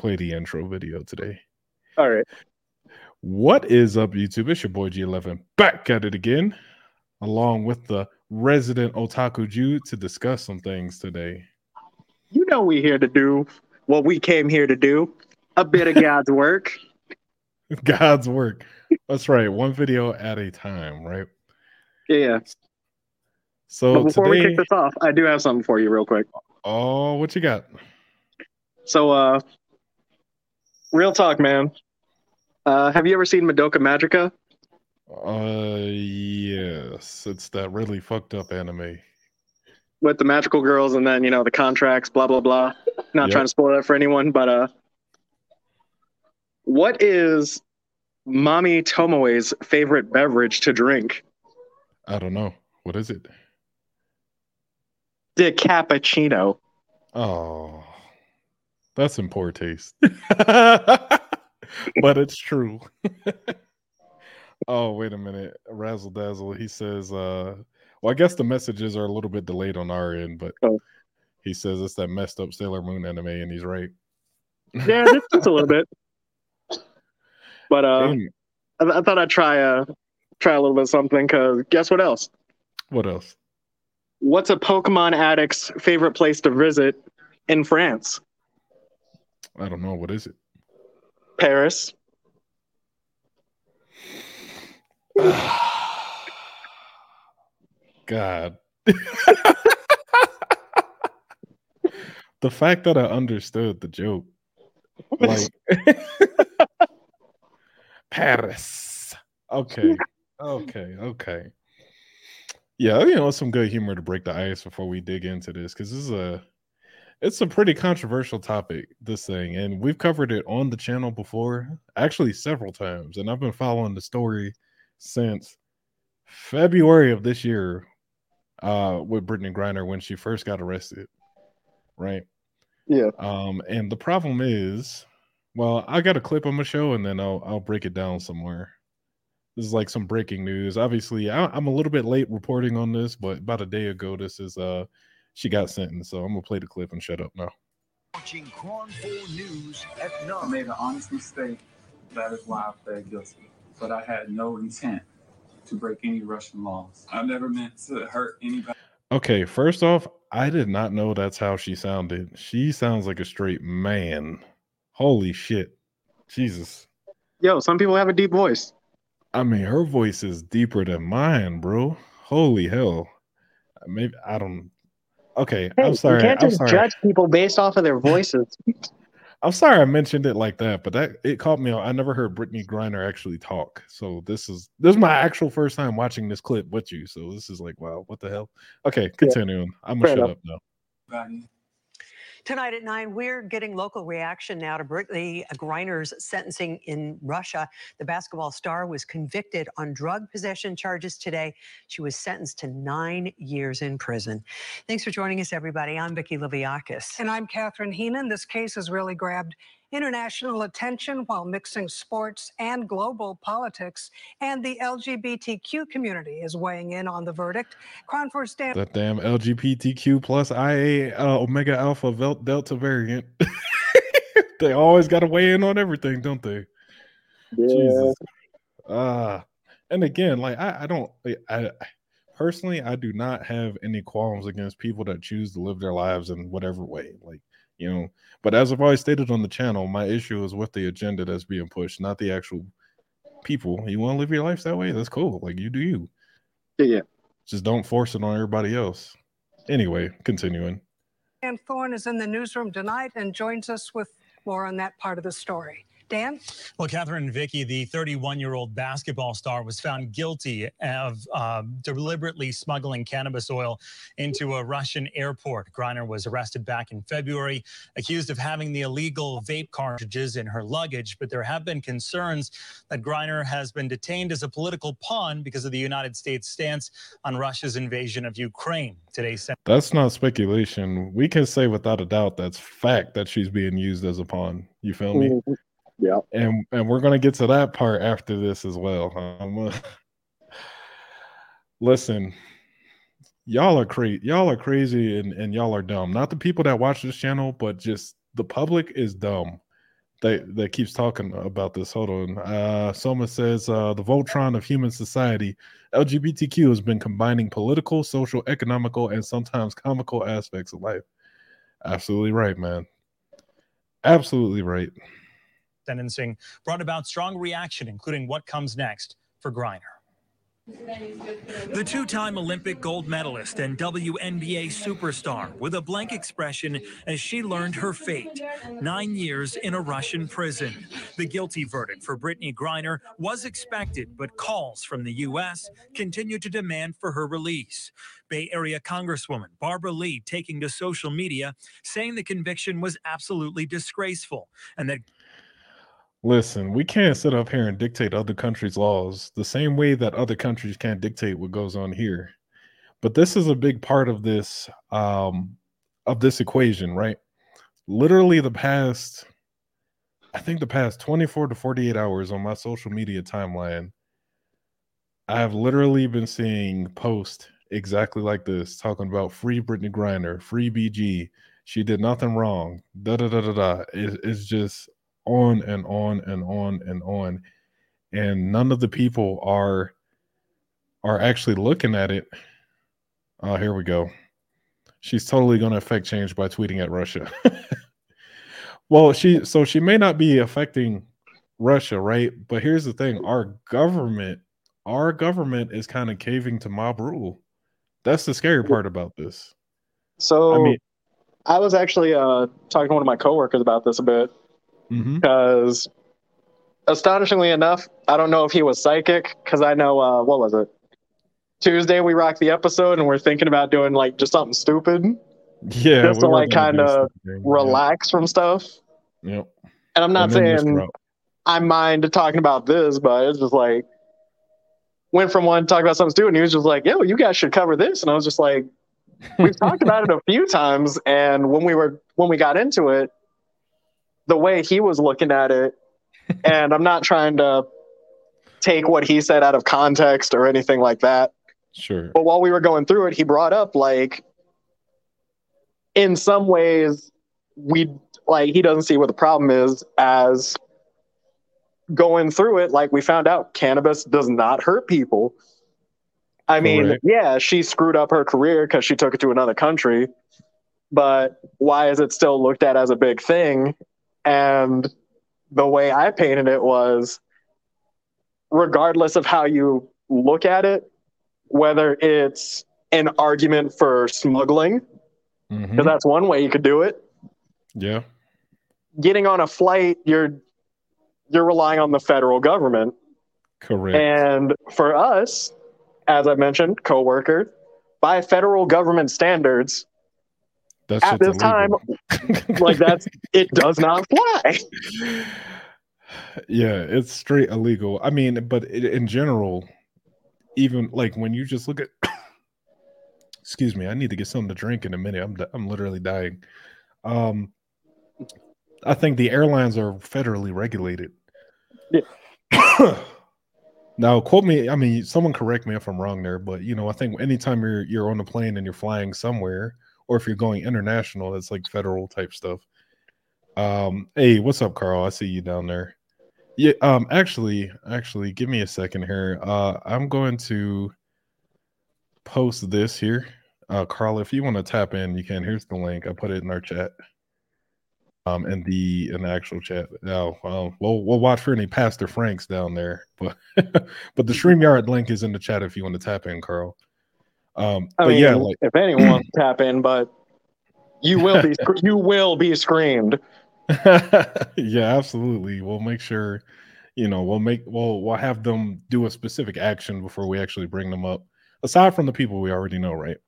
play the intro video today. All right. What is up, YouTube? It's your boy G11 back at it again, along with the resident otaku Jew to discuss some things today. You know we here to do what we came here to do. A bit of God's work. God's work. That's right. One video at a time, right? Yeah. So but before today, we kick this off, I do have something for you real quick. oh, what you got? So uh real talk, man. Uh have you ever seen Madoka Magica? Uh, yes, it's that really fucked up anime. With the magical girls and then, you know, the contracts, blah blah blah. Not Yep. trying to spoil that for anyone, but uh what is Mami Tomoe's favorite beverage to drink? I don't know. What is it? The cappuccino. Oh, that's in poor taste. but it's true. oh, wait a minute. Razzle Dazzle. He says, uh, well, I guess the messages are a little bit delayed on our end, but Oh. he says it's that messed up Sailor Moon anime, and he's right. Yeah, just, just a little bit. But uh Damn. I, I thought I'd try uh try a little bit of something because guess what else? what else? What's a Pokemon addict's favorite place to visit in France? I don't know. What is it? Paris. God. the fact that I understood the joke. Like Paris. Okay. Okay. Okay. Yeah, you know, some good humor to break the ice before we dig into this because this is a it's a pretty controversial topic, this thing, and we've covered it on the channel before, actually several times, and I've been following the story since February of this year uh with Brittney Griner when she first got arrested. Right. Yeah. Um, and the problem is, well, I got a clip on my show, and then I'll I'll break it down somewhere. This is like some breaking news. Obviously, I, I'm a little bit late reporting on this, but about a day ago, this is uh, she got sentenced. So I'm gonna play the clip and shut up now. Watching KRON 4 News at I made an honest mistake. That is why I pled guilty. But I had no intent to break any Russian laws. I never meant to hurt anybody. Okay, first off, I did not know that's how she sounded. She sounds like a straight man. Holy shit, Jesus. Yo, some people have a deep voice. I mean, her voice is deeper than mine, bro. Holy hell. Maybe I don't. Okay, I'm sorry. You can't I'm just sorry. judge people based off of their voices. I'm sorry I mentioned it like that, but that it caught me. I never heard Brittney Griner actually talk. So this is this is my actual first time watching this clip with you. So this is like, wow, what the hell? Okay, continuing. I'm gonna Fair shut enough. up now. Tonight at 9, we're getting local reaction now to Brittney uh, Griner's sentencing in Russia. The basketball star was convicted on drug possession charges today. She was sentenced to nine years in prison. Thanks for joining us, everybody. I'm Vicki Liviakis. And I'm Catherine Heenan. This case has really grabbed international attention while mixing sports and global politics. And the LGBTQ community is weighing in on the verdict. KRON 4's Dan. That damn LGBTQ plus IA uh, Omega Alpha Vel- Delta variant. they always got to weigh in on everything, don't they? Jesus. Ah, and again, like I, I don't, I, I personally, I do not have any qualms against people that choose to live their lives in whatever way, like you know. But as I've always stated on the channel, my issue is with the agenda that's being pushed, not the actual people. You want to live your life that way? That's cool. Like you do you. Yeah, yeah. Just don't force it on everybody else. Anyway, continuing. Dan Thorne is in the newsroom tonight and joins us with more on that part of the story. Dan? Well, Catherine and Vicky, the 31 year old basketball star, was found guilty of um, deliberately smuggling cannabis oil into a Russian airport. Griner was arrested back in February, accused of having the illegal vape cartridges in her luggage. But there have been concerns that Griner has been detained as a political pawn because of the United States stance on Russia's invasion of Ukraine. Today's That's not speculation. We can say without a doubt that's fact that she's being used as a pawn. You feel me? Yeah. And and we're gonna get to that part after this as well. Um, listen, y'all are crazy. Y'all are crazy and, and y'all are dumb. Not the people that watch this channel, but just the public is dumb. that that keeps talking about this. Hold on. Uh, Soma says uh, the Voltron of human society, LGBTQ has been combining political, social, economical, and sometimes comical aspects of life. Absolutely right, man. Absolutely right. Sentencing brought about strong reaction, including what comes next for Griner. The two time Olympic gold medalist and WNBA superstar with a blank expression as she learned her fate nine years in a Russian prison. The guilty verdict for Brittney Griner was expected, but calls from the U.S. continue to demand for her release. Bay Area Congresswoman Barbara Lee taking to social media saying the conviction was absolutely disgraceful and that Listen, we can't sit up here and dictate other countries' laws the same way that other countries can't dictate what goes on here. But this is a big part of this um of this equation, right? Literally the past I think the past 24 to 48 hours on my social media timeline I have literally been seeing posts exactly like this talking about free Brittney Griner, free BG. She did nothing wrong. Da da da da da. It, it's just on and on and on and on. And none of the people are are actually looking at it. Oh here we go. She's totally going to affect change by tweeting at russia. Well she so she may not be affecting russia right? But here's the thing. Our government our government is kind of caving to mob rule. That's the scary part about this. So i mean I was actually uh, talking to one of my coworkers about this a bit mhm. because, astonishingly enough, I don't know if he was psychic because I know uh, what was it Tuesday we rocked the episode and we're thinking about doing like just something stupid, yeah Just to, like, kinda something. relax from stuff. yep. And I'm not And saying. I mind talking about this, but it's just like went from one talking about something stupid, and he was just like, "Yo, you guys should cover this," and I was just like, "We've talked about it a few times," and when we were when we got into it, the way he was looking at it, and I'm not trying to take what he said out of context or anything like that, sure but while we were going through it, he brought up like, in some ways, we like he doesn't see what the problem is as going through it. Like we found out, cannabis does not hurt people. I mean, Correct. yeah, she screwed up her career because she took it to another country, but why is it still looked at as a big thing? And the way I painted it was, regardless of how you look at it, whether it's an argument for smuggling, mm-hmm. because that's one way you could do it. yeah Getting on a flight, you're you're relying on the federal government. correct And for us, as I mentioned, coworker, by federal government standards, That at this time, like that's it does not fly. yeah, it's straight illegal. I mean, but i in general, even like when you just look at, excuse me, I need to get something to drink in a minute. I'm I'm literally dying. Um, I think the airlines are federally regulated. Yeah. now, quote me. I mean, someone correct me if I'm wrong there, but you know, I think anytime you're you're on a plane and you're flying somewhere, or if you're going international, it's like federal type stuff. Um, hey, what's up, Carl? I see you down there. Yeah, um, actually, actually, give me a second here. Uh, I'm going to post this here. Uh, Carl, if you want to tap in, you can. Here's the link. I put it in our chat. Um, in the in the actual chat. Now, well, we'll we'll watch for any Pastor Franks down there, but but the Streamyard link is in the chat if you want to tap in, Carl. Um, I but mean, yeah, like if anyone wants to tap in, but you will be you will be screamed. yeah, absolutely. We'll make sure, you know, we'll make we'll we'll have them do a specific action before we actually bring them up. Aside from the people we already know, right?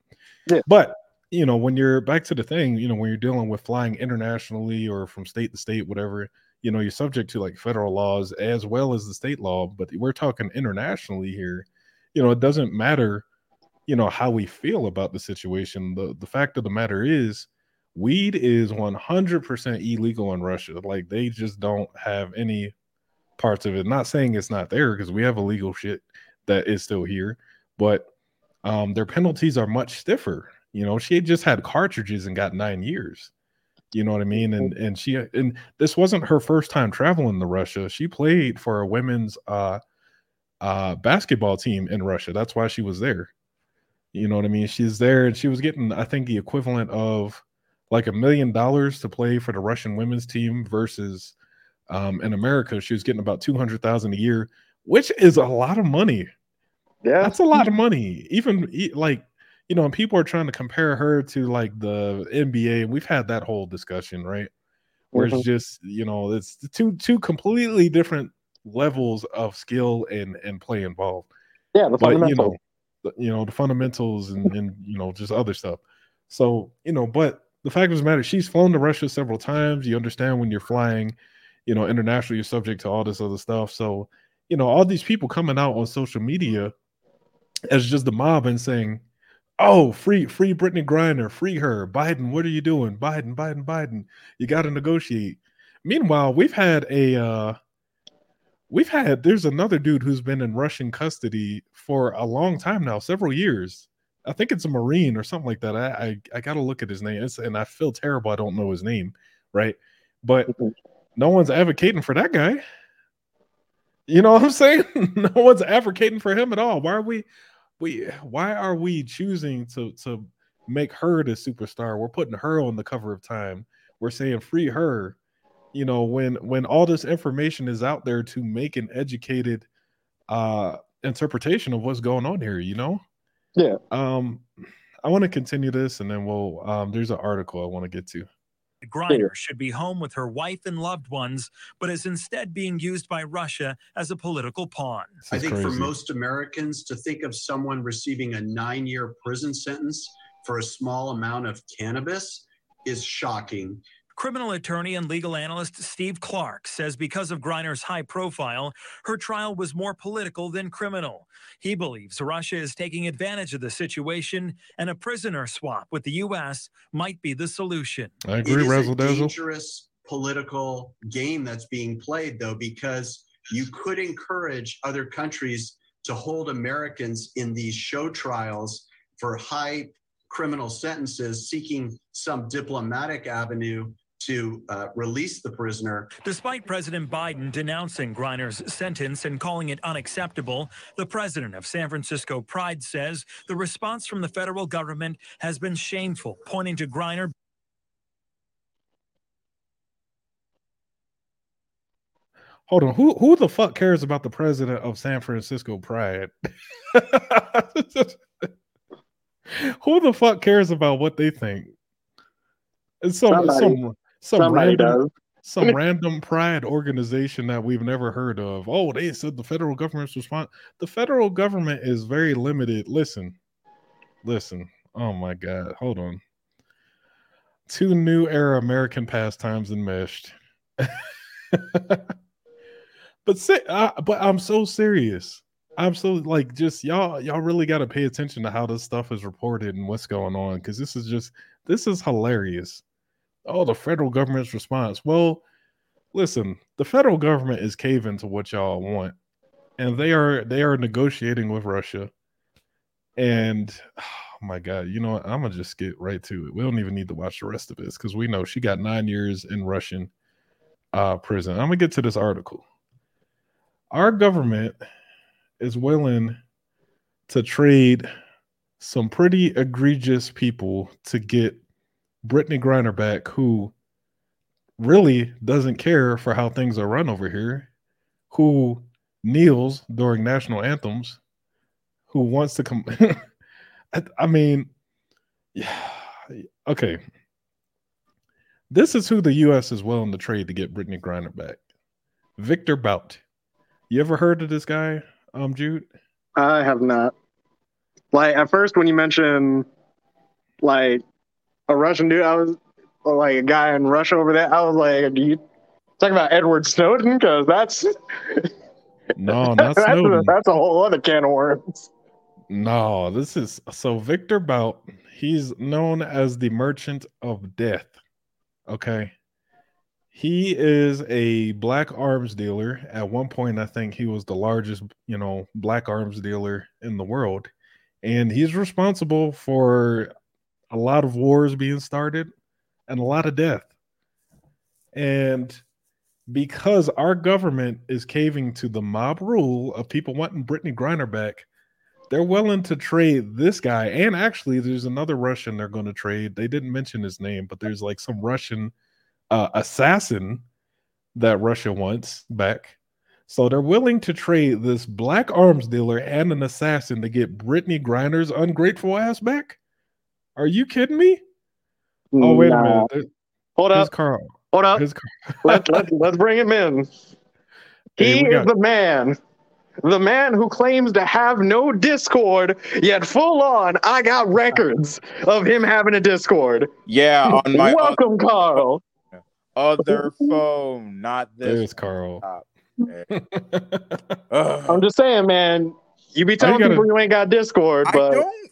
Yeah. But you know, when you're back to the thing, you know, when you're dealing with flying internationally or from state to state, whatever, you know, you're subject to like federal laws as well as the state law. But we're talking internationally here. You know, it doesn't matter, you know, how we feel about the situation. The the fact of the matter is weed is 100% illegal in Russia. Like they just don't have any parts of it. Not saying it's not there because we have illegal shit that is still here, but um their penalties are much stiffer. You know, she had just had cartridges and got 9 years. You know what I mean? And and she and this wasn't her first time traveling to Russia. She played for a women's uh uh basketball team in Russia. That's why she was there. You know what I mean? She's there and she was getting, I think, the equivalent of like a million dollars to play for the Russian women's team versus um in America, she was getting about two hundred thousand a year, which is a lot of money. Yeah, That's a lot of money. Even like, you know, and people are trying to compare her to like the NBA, and we've had that whole discussion, right? Where it's Mhm. just, you know, it's two two completely different levels of skill and and play involved. yeah. The But you know, you know, the fundamentals and and you know, just other stuff. So, you know, but the fact of the matter, she's flown to Russia several times. You understand when you're flying, you know, internationally, you're subject to all this other stuff. So, you know, all these people coming out on social media as just the mob and saying, "Oh, free, free Brittney Griner, free her, Biden. What are you doing, Biden, Biden, Biden? You got to negotiate." Meanwhile, we've had a, uh, we've had there's another dude who's been in Russian custody for a long time now, several years. I think it's a Marine or something like that. I I, I got to look at his name, it's, and I feel terrible. I don't know his name, right? But no one's advocating for that guy. You know what I'm saying? no one's advocating for him at all. Why are we we why are we choosing to to make her the superstar? We're putting her on the cover of Time. We're saying free her. You know, when when all this information is out there to make an educated uh interpretation of what's going on here, you know? Yeah. Um I want to continue this and then we'll um there's an article I want to get to. Griner should be home with her wife and loved ones, but is instead being used by Russia as a political pawn. I is think for most Americans to think of someone receiving a nine year prison sentence for a small amount of cannabis is shocking. Criminal attorney and legal analyst Steve Clark says because of Griner's high profile, her trial was more political than criminal. He believes Russia is taking advantage of the situation and a prisoner swap with the U.S. might be the solution. I agree, is Razzle a Dazzle. dangerous political game that's being played, though, because you could encourage other countries to hold Americans in these show trials for high criminal sentences, seeking some diplomatic avenue to uh, release the prisoner. Despite President Biden denouncing Griner's sentence and calling it unacceptable, the president of San Francisco Pride says the response from the federal government has been shameful, pointing to Griner Hold on, who who the fuck cares about the president of San Francisco Pride? who the fuck cares about what they think? It's some Somebody- some some Somebody random does. some random pride organization that we've never heard of. Oh, they said the federal government's response. The federal government is very limited. Listen, listen. Oh my god, hold on. Two new era American pastimes enmeshed. but say, uh, but I'm so serious. I'm so like just y'all y'all really got to pay attention to how this stuff is reported and what's going on because this is just this is hilarious. Oh, the federal government's response. Well, listen, the federal government is caving to what y'all want, and they are they are negotiating with Russia. And oh my god, you know what? I'm gonna just get right to it. We don't even need to watch the rest of this because we know she got nine years in Russian uh, prison. I'm gonna get to this article. Our government is willing to trade some pretty egregious people to get Brittney Griner back, who really doesn't care for how things are run over here, who kneels during national anthems, who wants to come. I, I mean, yeah, okay. This is who the U.S. is willing to trade to get Brittney Griner back. Victor Bout. You ever heard of this guy, um, Jude? I have not. Like at first, when you mentioned like a Russian dude, I was like a guy in Russia over there. I was like, "Do you talking about Edward Snowden?" Because that's No, not that's, a, that's a whole other can of worms. No, this is so Victor Bout. He's known as the Merchant of Death. Okay. He is a black arms dealer. At one point, I think he was the largest, you know, black arms dealer in the world. And he's responsible for a lot of wars being started and a lot of death. And because our government is caving to the mob rule of people wanting Brittney Griner back, they're willing to trade this guy. And actually, there's another Russian they're going to trade. They didn't mention his name, but there's like some Russian uh, assassin that Russia wants back. So they're willing to trade this black arms dealer and an assassin to get Brittney Griner's ungrateful ass back. Are you kidding me? Oh wait Nah. a minute. There- Hold here's up. Carl. Hold up. Here's Carl. let, let, let's bring him in. He we is the man. The man who claims to have no Discord, yet full on, I got records of him having a Discord. Yeah, on my o- Welcome, Carl. other phone, not this. There's Carl. Ugh. I'm just saying, man. You be telling gotta- people you ain't got Discord, I but don't.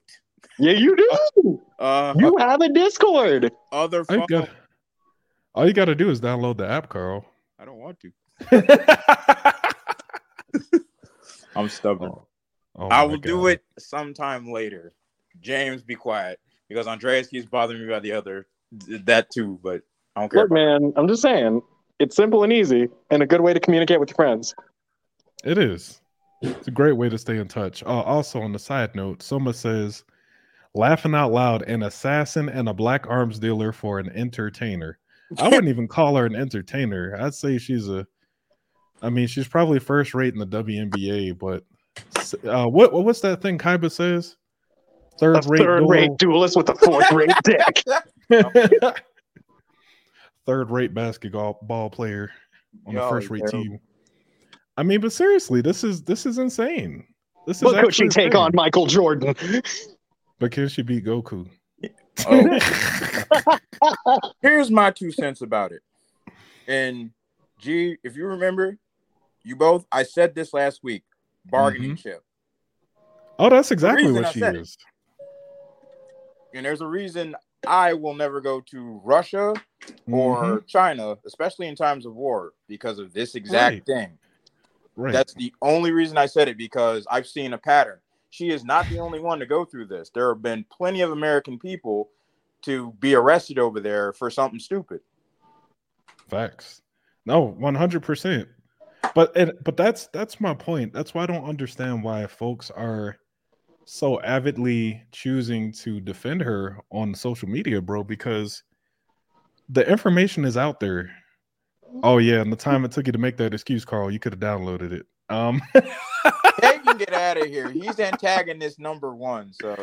yeah, you do. Uh, You have a Discord. other All you, phone. got, all you gotta do is download the app, Carl. I don't want to. I'm stubborn. Oh I my will do it sometime later. James, be quiet because Andreas keeps bothering me about the other that too. But I don't care. Look, man, I'm just saying. It's simple and easy and a good way to communicate with your friends. It is. It's a great way to stay in touch. Uh, also, on the side note, Soma says, laughing out loud, an assassin and a black arms dealer for an entertainer. I wouldn't even call her an entertainer. I'd say she's a, I mean, she's probably first rate in the WNBA, but uh, what what- what's that thing Kaiba says? Third rate, third rate duelist with a fourth rate dick. third rate basketball ball player on the first rate yo. team. I mean, but seriously, this is this is insane. This is But could she take insane. on Michael Jordan? But can she beat Goku? Oh. Here's my two cents about it. And G, if you remember, you both, I said this last week bargaining chip. Oh, that's exactly what I she is. it. is. And there's a reason I will never go to Russia or Mhm. China, especially in times of war, because of this exact Right. thing. Right. That's the only reason I said it because I've seen a pattern. She is not the only one to go through this. There have been plenty of American people to be arrested over there for something stupid. Facts. No, one hundred percent. But it, but that's that's my point. That's why I don't understand why folks are so avidly choosing to defend her on social media, bro. Because the information is out there. Oh yeah, and the time it took you to make that excuse, Carl, you could have downloaded it. Um, They can get out of here. He's antagonist number one. So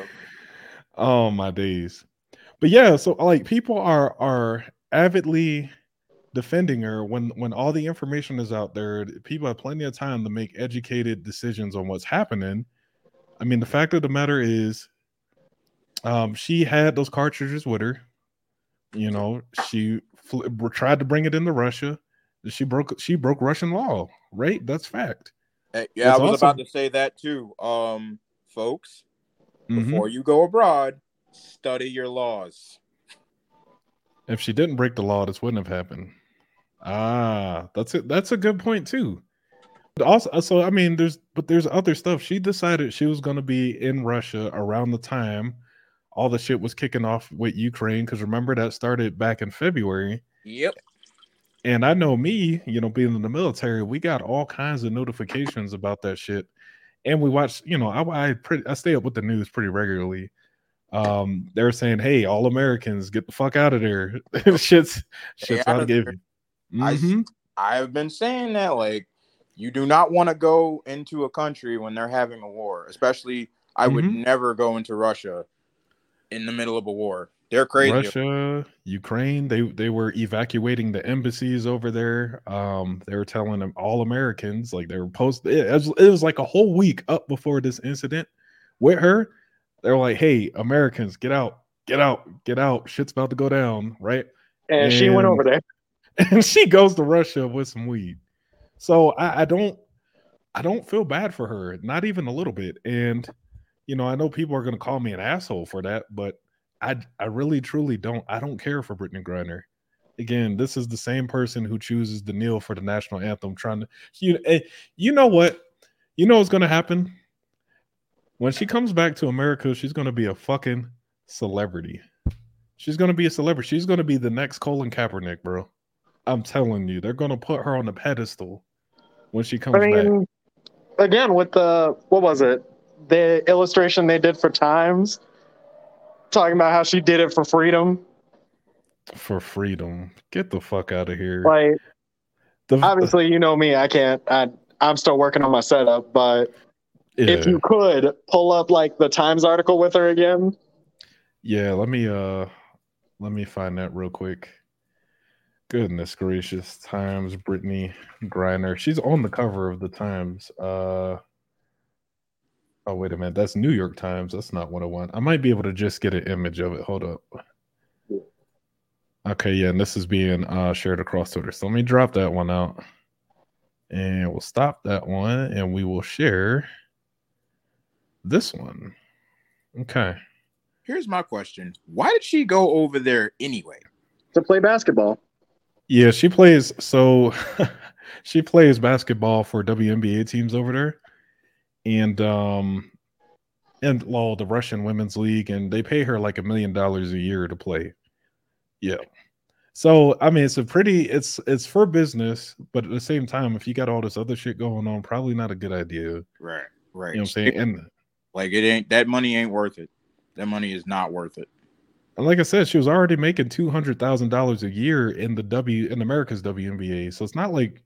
Oh my days. But yeah, so like people are are avidly defending her when when all the information is out there. People have plenty of time to make educated decisions on what's happening. I mean, the fact of the matter is um she had those cartridges with her. You know, she fl- tried to bring it into Russia. She broke she broke Russian law, right? That's fact. Uh, yeah, It's I was also- about to say that too. Um, folks, Mhm. before you go abroad, study your laws. If she didn't break the law, this wouldn't have happened. Ah, that's it. That's a good point too. But also, so I mean, there's but there's other stuff. She decided she was going to be in Russia around the time all the shit was kicking off with Ukraine. Because remember that started back in February. Yep. And I know me, you know, being in the military, we got all kinds of notifications about that shit. And we watch, you know, I I, pretty, I stay up with the news pretty regularly. Um, they're saying, "Hey, all Americans, get the fuck out of there." shit's shit's out of there. you. I. I've been saying that like you do not want to go into a country when they're having a war. Especially, I would Mhm. never go into Russia in the middle of a war. They're crazy. Russia, Ukraine, they they were evacuating the embassies over there. Um, they were telling them all Americans, like they were post. It was, it was like a whole week up before this incident with her. They were like, "Hey, Americans, get out, get out, get out! Shit's about to go down!" Right? And she went over there. and she goes to Russia with some weed. So I, I don't, I don't feel bad for her, not even a little bit. And you know, I know people are going to call me an asshole for that, but I, I really truly don't. I don't care for Brittney Griner. Again, this is the same person who chooses the kneel for the national anthem, trying to, you, eh, you know what, you know what's going to happen when she comes back to America. She's going to be a fucking celebrity. She's going to be a celebrity. She's going to be the next Colin Kaepernick, bro. I'm telling you, they're gonna put her on the pedestal when she comes I mean, back. again, with the what was it? The illustration they did for Times, talking about how she did it for freedom. For freedom, get the fuck out of here. Like, The- obviously, you know me. I can't. I I'm still working on my setup, but if you could pull up like the Times article with her again, Yeah, let me uh let me find that real quick. Goodness gracious, Times Brittney Griner. She's on the cover of the Times. Uh Oh wait a minute, that's New York Times. That's not what I want. I might be able to just get an image of it. Hold up. Okay, yeah, and this is being uh shared across Twitter. So let me drop that one out. And we'll stop that one and we will share this one. Okay. Here's my question: Why did she go over there anyway? to play basketball. Yeah, she plays. So she plays basketball for WNBA teams over there, and um, and well, the Russian women's league, and they pay her like a million dollars a year to play. Yeah. So I mean, it's a pretty. It's it's for business, but at the same time, if you got all this other shit going on, probably not a good idea. Right, right. You know what I'm saying? And like it ain't that money ain't worth it. That money is not worth it. And like I said, she was already making two hundred thousand dollars a year in the W in America's WNBA. So it's not like,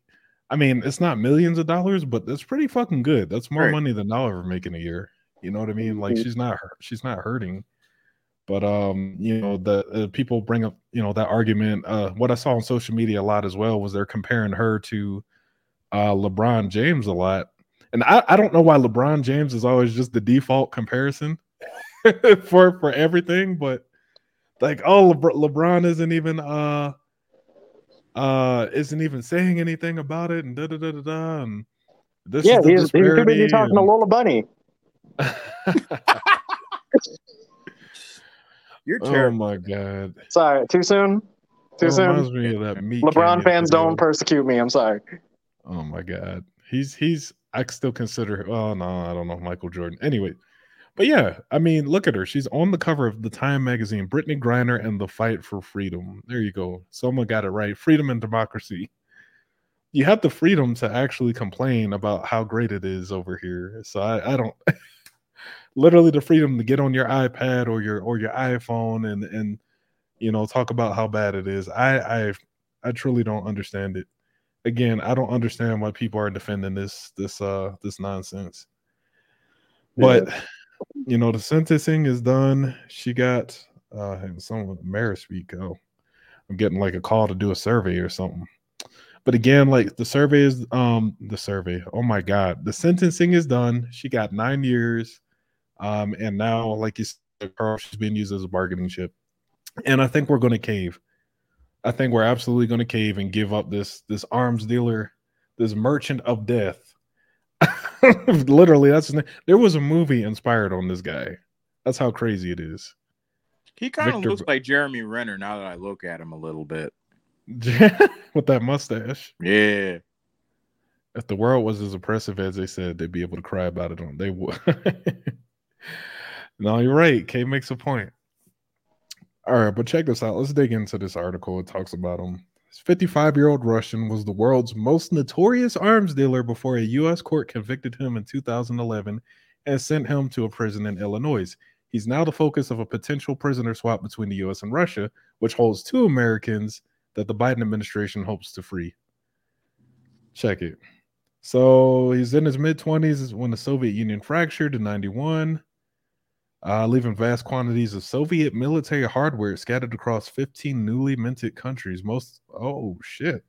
I mean, it's not millions of dollars, but that's pretty fucking good. That's more Right. money than I'll ever make in a year. You know what I mean? Like Mhm. she's not hurt- she's not hurting. But um, you know, the uh, people bring up you know that argument. Uh, what I saw on social media a lot as well was they're comparing her to uh LeBron James a lot. And I, I don't know why LeBron James is always just the default comparison for for everything, but like oh LeBron, LeBron isn't even uh uh isn't even saying anything about it and da da da da da and this yeah, is the he's, he's too busy disparity talking to Lola Bunny. You're oh my god Sorry, too soon. Too It soon. me of that meat LeBron fans video. don't persecute me. I'm sorry. Oh my god, he's he's I still consider. Oh no, I don't know Michael Jordan. Anyway, but yeah, I mean, look at her. She's on the cover of the Time magazine. Brittney Griner and the fight for freedom. There you go. Someone got it right. Freedom and democracy. You have the freedom to actually complain about how great it is over here. So I, I don't. literally the freedom to get on your iPad or your or your iPhone and and you know talk about how bad it is. I I I truly don't understand it again, I don't understand why people are defending this this uh this nonsense. But you know, the sentencing is done. She got uh someone mayor speak. Oh, I'm getting like a call to do a survey or something. But again, like the survey is um the survey. Oh my god, the sentencing is done. She got nine years. Um, and now, like you said, Carl, she's being used as a bargaining chip. And I think we're gonna cave. I think we're absolutely going to cave and give up this this arms dealer, this merchant of death. Literally, that's there was a movie inspired on this guy. That's how crazy it is. He kind of looks like Jeremy Renner now that I look at him a little bit. With that mustache. Yeah. If the world was as oppressive as they said, they'd be able to cry about it on. They would. no, you're right. Kay makes a point. All right, but check this out. Let's dig into this article. It talks about him. This 55 year old Russian was the world's most notorious arms dealer before a U.S. court convicted him in 2011 and sent him to a prison in Illinois. He's now the focus of a potential prisoner swap between the U.S. and Russia, which holds two Americans that the Biden administration hopes to free. Check it. So he's in his mid 20s when the Soviet Union fractured in 91 uh, leaving vast quantities of Soviet military hardware scattered across 15 newly minted countries. Most, oh shit.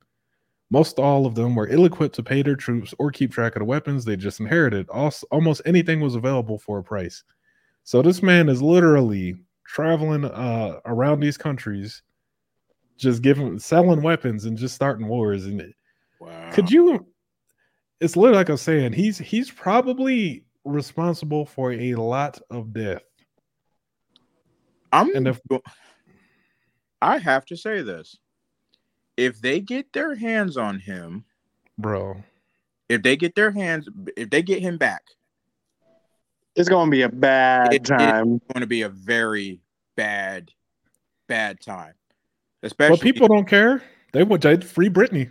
Most all of them were ill equipped to pay their troops or keep track of the weapons they just inherited. Also, almost anything was available for a price. So this man is literally traveling uh, around these countries, just giving, selling weapons and just starting wars. And Wow. could you? It's literally like I'm saying. He's he's probably responsible for a lot of death. I'm And if I have to say this. If they get their hands on him, bro, if they get their hands if they get him back, It's gonna be a bad it- it's going to be a very bad bad time. Especially but Especially people don't care. They would they free Brittney.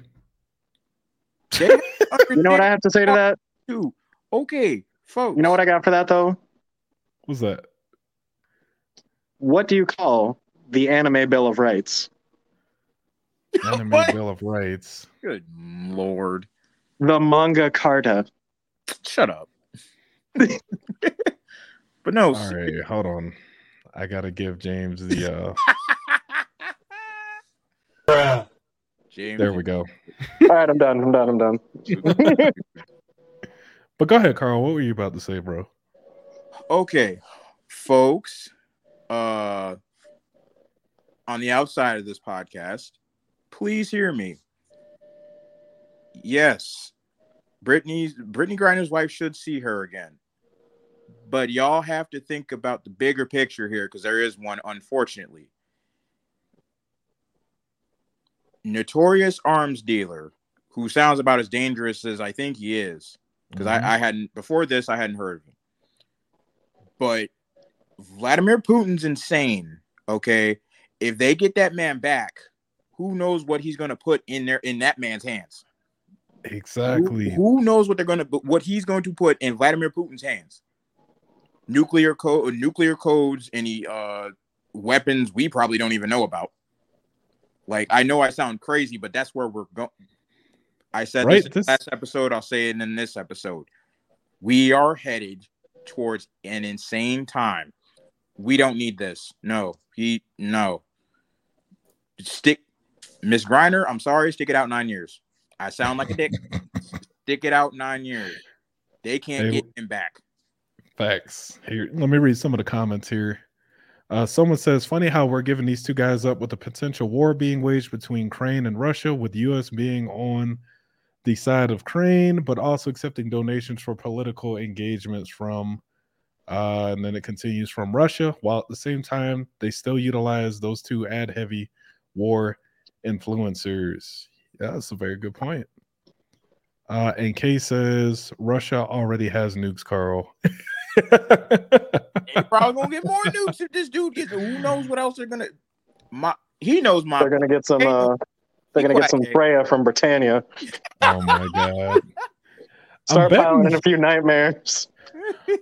you know what I have to say to that? Dude, okay, folks. You know what I got for that though? What's that? What do you call the anime Bill of Rights? Anime Bill of Rights. Good lord. The manga carta. Shut up. but no, All right, hold on. I gotta give James the uh James, there we go. All right, I'm done. I'm done. I'm done. But go ahead, Carl. What were you about to say, bro? Okay, folks, uh on the outside of this podcast, please hear me. Yes, Brittney's Brittney Griner's wife should see her again. But y'all have to think about the bigger picture here because there is one, unfortunately. Notorious arms dealer who sounds about as dangerous as I think he is. Because Mhm. I, I hadn't before this, I hadn't heard of him. But Vladimir Putin's insane. Okay. If they get that man back, who knows what he's gonna put in there in that man's hands? Who- Exactly. Who, knows what they're gonna what he's going to put in Vladimir Putin's hands? Nuclear code, nuclear codes, any uh weapons we probably don't even know about. Like I know I sound crazy, but that's where we're going. I said Right, this, this- last episode. I'll say it in this episode. We are headed towards an insane time. We don't need this. No, he no. Stick, Miss Griner. I'm sorry. Stick it out nine years. I sound like a dick. Stick it out nine years. They can't get him back. Facts. Here, let me read some of the comments here. Uh, someone says, "Funny how we're giving these two guys up with the potential war being waged between Crane and Russia, with U.S. being on the side of Crane, but also accepting donations for political engagements from." Uh, and then it continues from Russia, while at the same time they still utilize those two ad heavy war influencers. Yeah, that's a very good point. Uh, and Kay says Russia already has nukes, Carl. They probably gonna get more nukes if this dude gets. Who knows what else they're gonna? My he knows my. They're gonna get some. Uh, they're gonna get some Freya from Britannia. Oh my god! Start betting- piling in a few nightmares.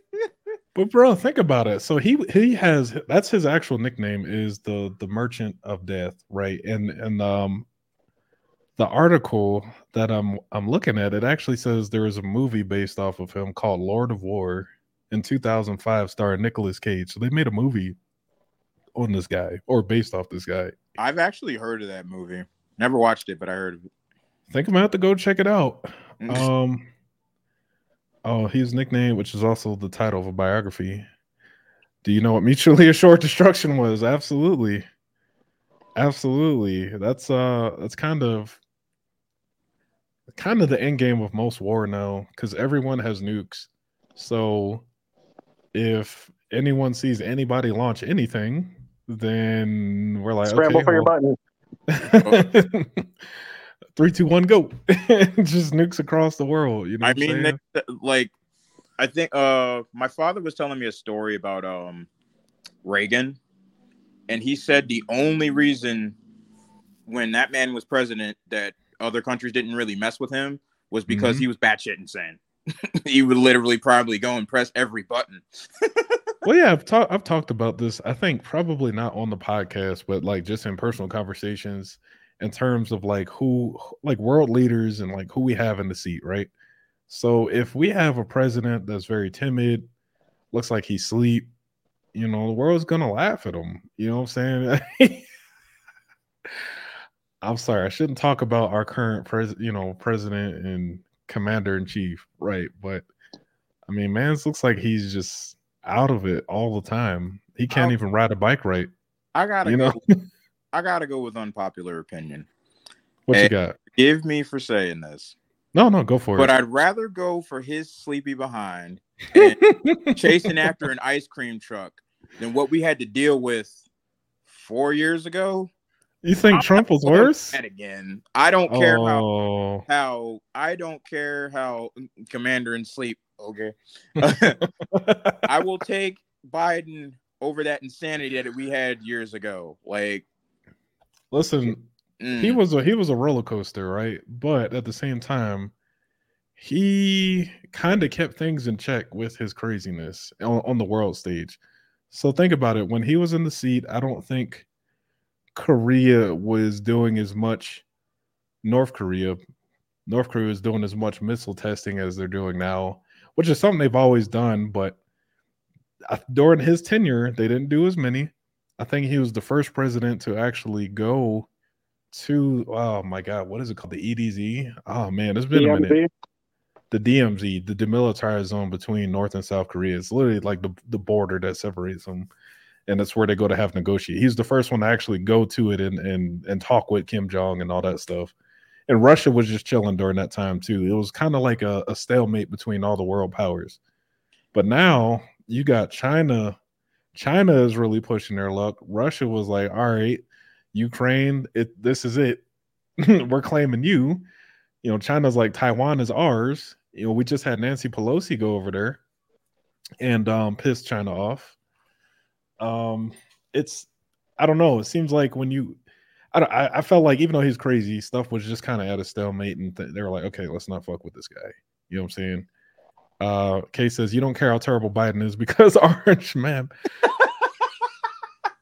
But bro, think about it. So he he has that's his actual nickname is the the Merchant of Death, right? And and um the article that I'm I'm looking at it actually says there is a movie based off of him called Lord of War in 2005 starring Nicolas Cage. So they made a movie on this guy or based off this guy. I've actually heard of that movie. Never watched it, but I heard of it. think I'm gonna have to go check it out. Um, oh, his nickname, which is also the title of a biography. Do you know what mutually assured destruction was? Absolutely, absolutely. That's uh, that's kind of kind of the end game of most war now because everyone has nukes. So if anyone sees anybody launch anything, then we're like, Scramble okay, for your button. Three, two, one, go! Just nukes across the world. You know, I mean, saying? that, that- like, I think uh, my father was telling me a story about um Reagan, and he said the only reason when that man was president that other countries didn't really mess with him was because Mhm. he was batshit insane. he would literally probably go and press every button. Well, yeah, I've talked. I've talked about this. I think probably not on the podcast, but like just in personal conversations, in terms of like who, like world leaders, and like who we have in the seat, right? So if we have a president that's very timid, looks like he's asleep, you know, the world's gonna laugh at him. You know what I'm saying? I'm sorry, I shouldn't talk about our current president, you know, president and commander in chief, right? But I mean, man's looks like he's just out of it all the time. He can't I'll- even ride a bike right. I gotta You know? go. I gotta go with unpopular opinion. What you got? Give me for saying this, No, no, go for but it. But I'd rather go for his sleepy behind and chasing after an ice cream truck than what we had to deal with four years ago. You think Trump was worse? That again. I don't care how Oh, how I don't care how Commander in sleep. Okay, I will take Biden over that insanity that we had years ago. Like listen, mm, he was a he was a roller coaster, right? But at the same time, he kind of kept things in check with his craziness on, on the world stage. So think about it. When he was in the seat, I don't think Korea was doing as much. North Korea, North Korea is doing as much missile testing as they're doing now, which is something they've always done. But during his tenure, they didn't do as many. I think he was the first president to actually go to oh my god, what is it called? The EDZ? Oh man, it's been a minute. The DMZ, the demilitarized zone between North and South Korea. It's literally like the, the border that separates them. And that's where they go to have negotiate. He's the first one to actually go to it and and and talk with Kim Jong and all that stuff. And Russia was just chilling during that time too. It was kind of like a, a stalemate between all the world powers. But now you got China. China is really pushing their luck. Russia was like, all right, Ukraine, it this is it. We're claiming you. You know, China's like Taiwan is ours. You know, we just had Nancy Pelosi go over there and um piss China off. Um, it's I don't know. It seems like when you I don't, I, I felt like even though he's crazy, stuff was just kind of at a stalemate, and th- they were like, okay, let's not fuck with this guy. You know what I'm saying? Uh, Kay says you don't care how terrible Biden is because orange man.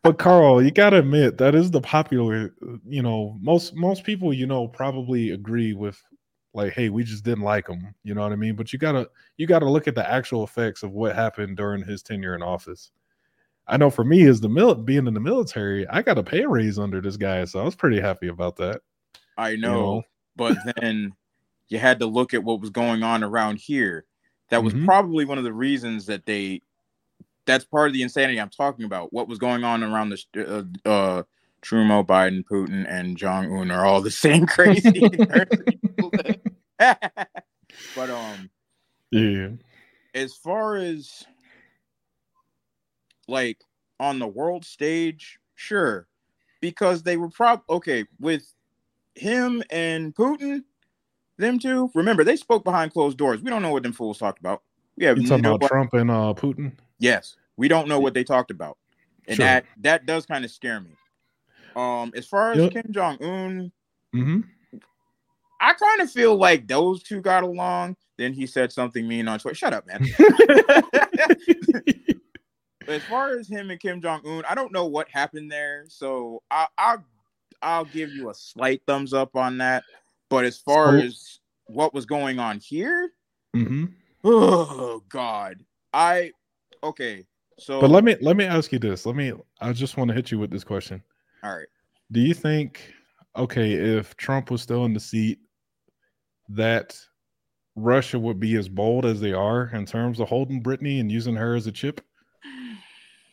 but Carl, you gotta admit that is the popular. You know, most most people you know probably agree with like, hey, we just didn't like him. You know what I mean? But you gotta you gotta look at the actual effects of what happened during his tenure in office. I know for me, as the mil- being in the military, I got a pay raise under this guy, so I was pretty happy about that. I know, know? but then you had to look at what was going on around here. That was Mhm. probably one of the reasons that they. That's part of the insanity I'm talking about. What was going on around the uh, uh, Trudeau, Biden, Putin, and Jong Un are all the same crazy. but um, Yeah. as far as like on the world stage, sure, because they were prob okay with him and Putin, them two. Remember, they spoke behind closed doors. We don't know what them fools talked about. We have You talking about Trump and uh, Putin? Yes, we don't know what they talked about, and Sure. that that does kind of scare me. Um, as far as Yep. Kim Jong Un, hmm I kind of feel like those two got along. Then he said something mean on Twitter. Shut up, man. as far as him and Kim Jong Un, I don't know what happened there, so I, I'll I'll give you a slight thumbs up on that. But as far as what was going on here, hmm oh god, I okay. So, But let me let me ask you this. Let me. I just want to hit you with this question. all right. Do you think, okay, if Trump was still in the seat, that Russia would be as bold as they are in terms of holding Brittney and using her as a chip?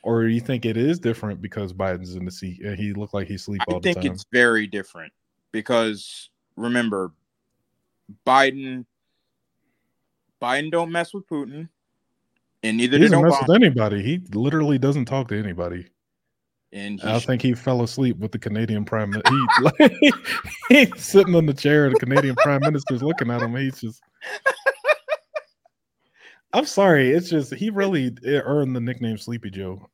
Or do you think it is different because Biden's in the seat and he looked like he sleep all I the think it's very different because remember, Biden, Biden don't mess with Putin, and neither He doesn't mess Obama. with anybody. He literally doesn't talk to anybody. And I think he fell asleep with the Canadian prime. He, like, he's sitting on the chair. The Canadian prime minister's looking at him. He's just. I'm sorry. It's just he really eh, earned the nickname Sleepy Joe.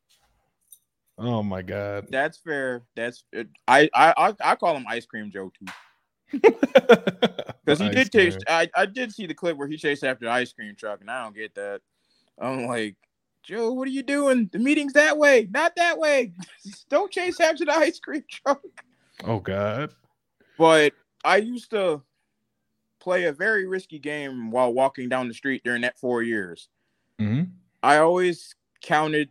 Oh my god. that's fair. That's it. I I I, I call him Ice Cream Joe too because he did taste. I I did see the clip where he chased after the ice cream truck, and I don't get that. I'm like. Joe, what are you doing? The meeting's that way, not that way. Don't chase after the ice cream truck. Oh god. but I used to play a very risky game while walking down the street during that four years. hmm I always counted,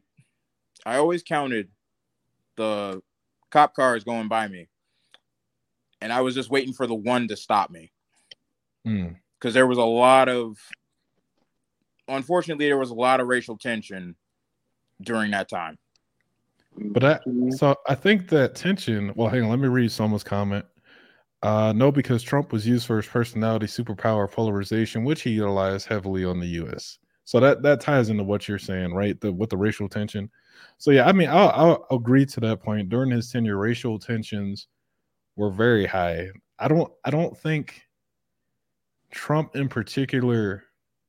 I always counted the cop cars going by me, and I was just waiting for the one to stop me Mm. because there was a lot of, unfortunately, there was a lot of racial tension during that time. But I, so I think that tension. Well, hang on. Let me read someone's comment. Uh, no, because Trump was used for his personality, superpower, polarization, which he utilized heavily on the U.S. So that that ties into what you're saying, right? The with the racial tension. So yeah, I mean, I'll, I'll agree to that point. During his tenure, racial tensions were very high. I don't I don't think Trump in particular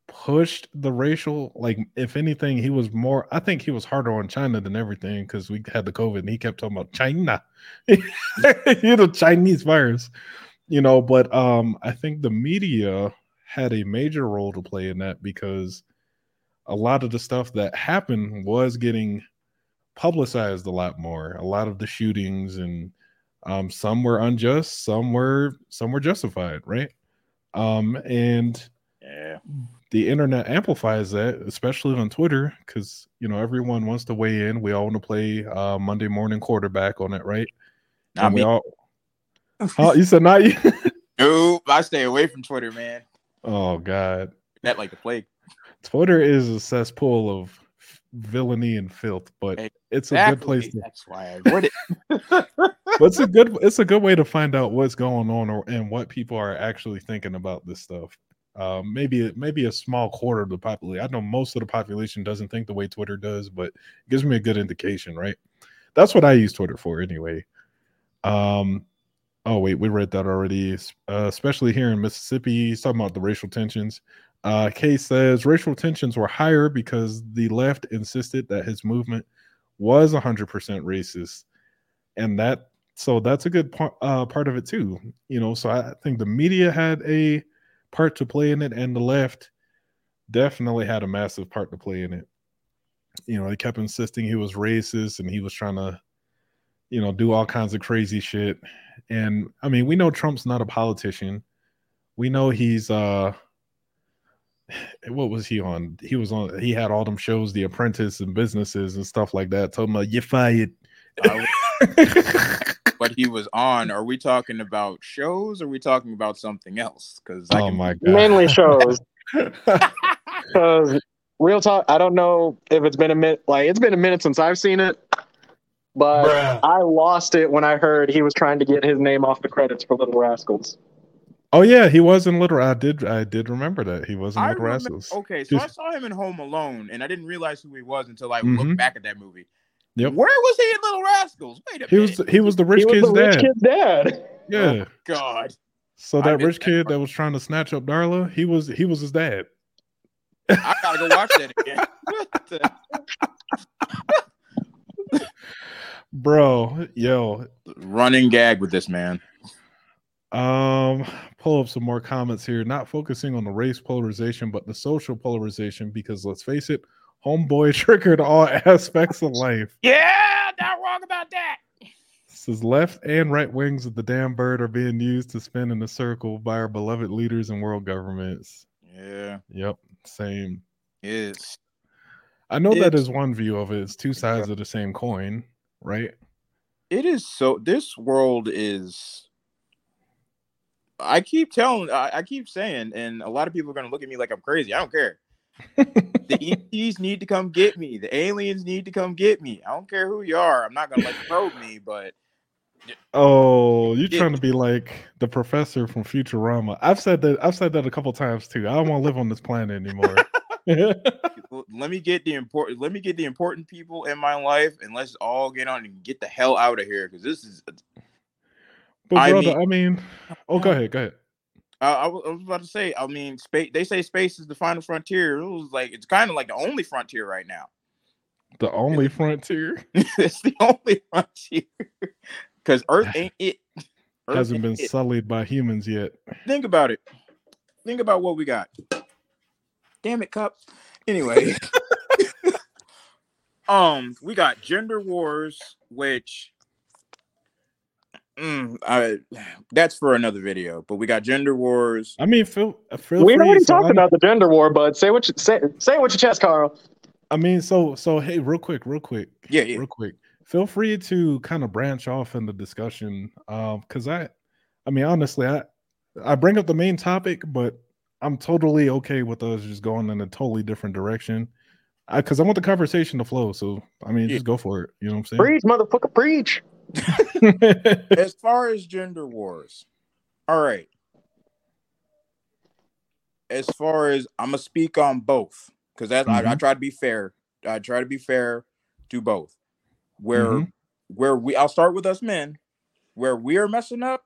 pushed the racial like if anything he was more i think he was harder on china than everything because we had the covid and he kept talking about china you know chinese virus you know but um i think the media had a major role to play in that because a lot of the stuff that happened was getting publicized a lot more a lot of the shootings and um some were unjust some were some were justified right um and Yeah. the internet amplifies that, especially on Twitter, because you know everyone wants to weigh in. We all want to play uh, Monday morning quarterback on it, right? Not And me. all. Oh, you said not you? Nope. I stay away from Twitter, man. oh God, That like the plague. Twitter is a cesspool of villainy and filth, but it's a good place to. That's why I avoid it. but it's a good it's a good way to find out what's going on or and what people are actually thinking about this stuff. Um, maybe maybe a small quarter of the population. I know most of the population doesn't think the way Twitter does, but it gives me a good indication, right? That's what I use Twitter for anyway. Um, oh wait, we read that already. Uh, especially here in Mississippi, he's talking about the racial tensions. Uh, Kay says racial tensions were higher because the left insisted that his movement was 100% racist. And that so that's a good part uh, part of it too you know so i think the media had a part to play in it and the left definitely had a massive part to play in it. You know they kept insisting he was racist and he was trying to you know do all kinds of crazy shit. And i mean we know trump's not a politician. We know he's uh what was he on he was on he had all them shows the apprentice and businesses and stuff like that told him uh, you fired but he was on. Are we talking about shows? Or are we talking about something else? Because oh can my god Mainly shows. Because real talk, I don't know if it's been a minute. Like it's been a minute since I've seen it, but Bruh. I lost it when I heard he was trying to get his name off the credits for Little Rascals. Oh yeah, he was in Little. I did. I did remember that he was in I Little remember, Rascals. okay, so I saw him in Home Alone, and I didn't realize who he was until I Mhm. looked back at that movie. Yep. Where was he in Little Rascals? Wait a he minute. was. He was the rich he was kid's the rich dad. kid's dad. Yeah. God. So that missed rich kid that was trying to snatch up Darla, he was. He was his dad. I gotta go watch that again. What the- Bro, yo, Running gag with this man. Um, pull up some more comments here. Not focusing on the race polarization, but the social polarization. Because let's face it, homeboy triggered all aspects of life. Yeah, not wrong about that. Says left and right wings of the damn bird are being used to spin in a circle by our beloved leaders and world governments. Yeah, Yep, same. is. I know that It's- is one view of it. It's two sides of the same coin, right? It is so. This world is. I keep telling, I, I keep saying, and a lot of people are gonna look at me like I'm crazy. I don't care. the ETs need to come get me. The aliens need to come get me. I don't care who you are. I'm not gonna let you probe me, but Oh, you Yeah. trying to be like the professor from Futurama? I've said that. I've said that a couple times too. I don't want to live on this planet anymore. let me get the important. Let me get the important people in my life, and let's all get on and get the hell out of here because this is. But I brother, mean- I mean, oh, go ahead, go ahead. Uh, I, was, I was about to say. I mean, space. They say space is the final frontier. It was like it's kind of like the only frontier right now. The only frontier it's the only frontier because Earth ain't it. Earth hasn't ain't been it. sullied by humans yet. Think about it. Think about what we got. Damn it, cup. Anyway, um, we got gender wars, which, mm, I, that's for another video. But we got gender wars. I mean, feel feel We free. already so talked I'm- about the gender war, but say what you say. Say what you your chest, Carl. I mean, so so hey, real quick, real quick, Yeah, yeah. real quick. Feel free to kind of branch off in the discussion, um, because I, I mean, honestly, I I bring up the main topic, but I'm totally okay with us just going in a totally different direction. I because I want the conversation to flow. So I mean, Yeah. just go for it. You know what I'm saying? Preach, motherfucker, preach. as far as gender wars, all right. As far as I'm gonna speak on both because that's I, I Mhm. try to be fair. I try to be fair to both. Where Mhm. where we I'll start with us men. Where we are messing up,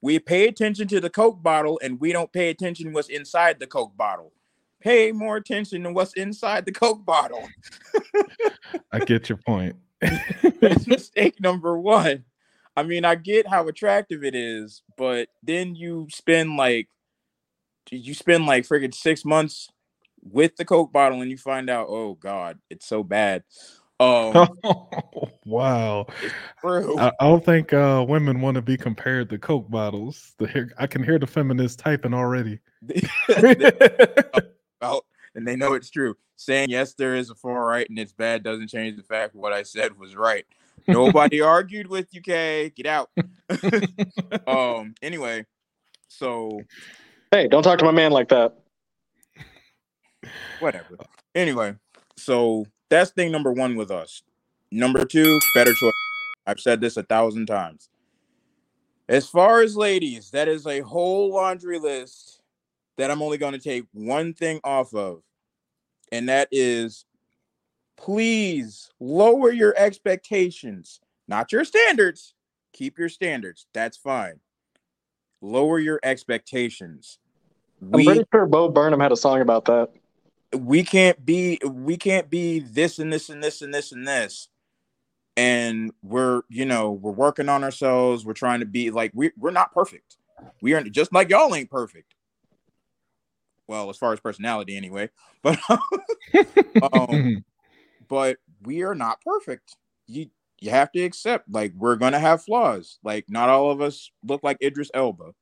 we pay attention to the Coke bottle and we don't pay attention what's inside the Coke bottle. pay more attention to what's inside the Coke bottle. I get your point. That's mistake number one. I mean, I get how attractive it is, but then you spend like you spend like freaking six months with the Coke bottle and you find out, oh God, it's so bad. Um wow. true. I, I don't think uh, women want to be compared to Coke bottles. The I can hear the feminists typing already. out and they know it's true. Saying yes, there is a far right and it's bad doesn't change the fact what I said was right. Nobody argued with you, Kay. Get out. um. Anyway, so Hey, don't talk to my man like that. whatever. Anyway, so that's thing number one with us. Number two, better choice. I've said this a thousand times. As far as ladies, that is a whole laundry list that I'm only going to take one thing off of, and that is please lower your expectations, not your standards. Keep your standards. That's fine. Lower your expectations. I'm pretty sure Bo Burnham had a song about that. we can't be we can't be this and this and this and this and this and we're you know we're working on ourselves we're trying to be like we, we're not perfect we are just like y'all ain't perfect well as far as personality anyway but um but we are not perfect you you have to accept like we're gonna have flaws like not all of us look like idris elba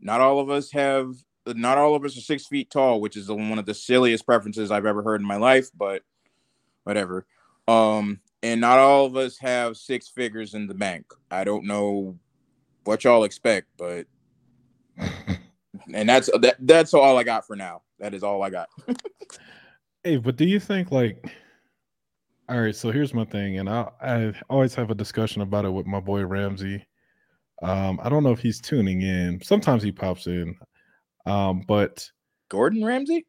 not all of us have not all of us are six feet tall, which is one of the silliest preferences I've ever heard in my life, but whatever. Um, and not all of us have six figures in the bank. I don't know what y'all expect, but and that's that that's all I got for now. That is all I got. Hey, but do you think like all right, so here's my thing, and I I always have a discussion about it with my boy Ramsey. Um, I don't know if he's tuning in. Sometimes he pops in. Um, but Gordon Ramsay?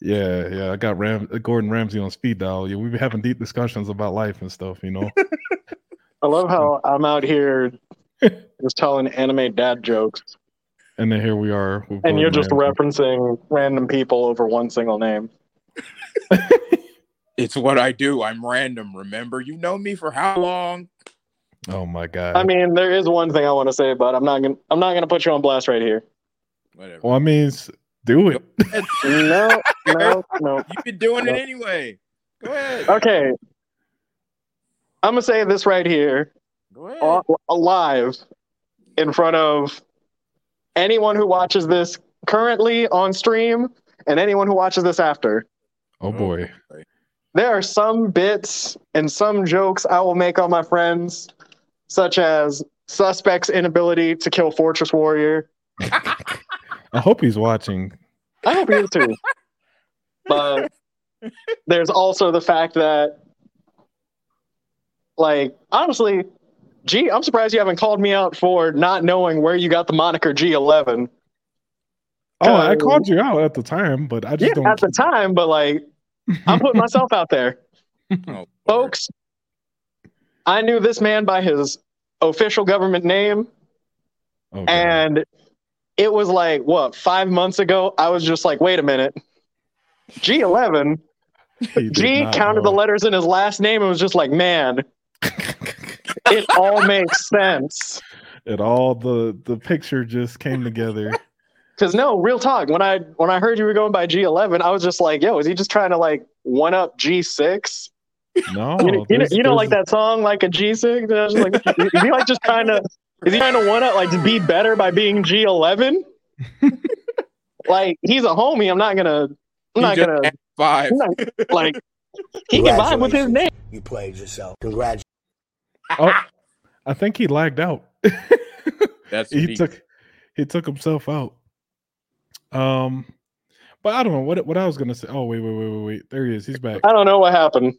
Yeah, yeah. I got Ram Gordon Ramsay on speed dial. Yeah, we've been having deep discussions about life and stuff, you know. I love how I'm out here just telling anime dad jokes, and then here we are. and you're just Ramsay. referencing random people over one single name. It's what I do. I'm random. Remember, you know me for how long? Oh my god. I mean, there is one thing I want to say, but I'm not gonna I'm not gonna put you on blast right here. Whatever. well, I mean, do it. No, no, no. You've been doing it anyway. Go ahead. Okay. I'm gonna say this right here, Go ahead. on- live, in front of anyone who watches this currently on stream and anyone who watches this after. Oh boy. There are some bits and some jokes I will make on my friends, such as suspect's inability to kill Fortress Warrior. I hope he's watching. I hope he is too. but there's also the fact that, like, honestly, G, I'm surprised you haven't called me out for not knowing where you got the moniker G11. Oh, I called you out at the time, but I just Yeah, don't. at the time, but like, I'm putting myself out there. Oh, Folks, I knew this man by his official government name, Oh, and it was like, what, five months ago? I was just like, wait a minute. G11? G counted know. the letters in his last name and was just like, man, it all makes sense. It all the the picture just came together. Cause no, real talk. When I when I heard you were going by G11, I was just like, yo, is he just trying to like one up G6? No, you know, you know, you know like that song, like a G6. And I was like, is he like just trying to? Is he trying to one up like to be better by being G11? like he's a homie. I'm not gonna. I'm He not gonna. had five. Like he can vibe with his name. You played yourself. Congratulations. Oh, I think he lagged out. That's he deep. took he took himself out. Um, but I don't know what what I was gonna say. Oh wait wait wait wait wait. There he is. He's back. I don't know what happened.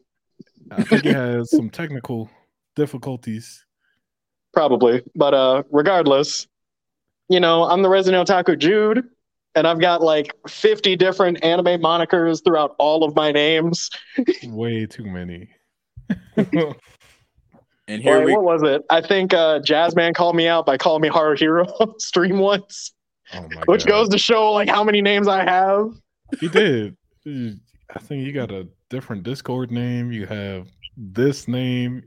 I think he has some technical difficulties. Probably, but uh, regardless, you know, I'm the resident otaku Jude, and I've got like 50 different anime monikers throughout all of my names. Way too many. And here Like, we what was it? I think uh, Jazzman called me out by calling me Horror Hero on stream once, Oh my which god. goes to show like how many names I have. He did. I think you got a different Discord name. You have this name.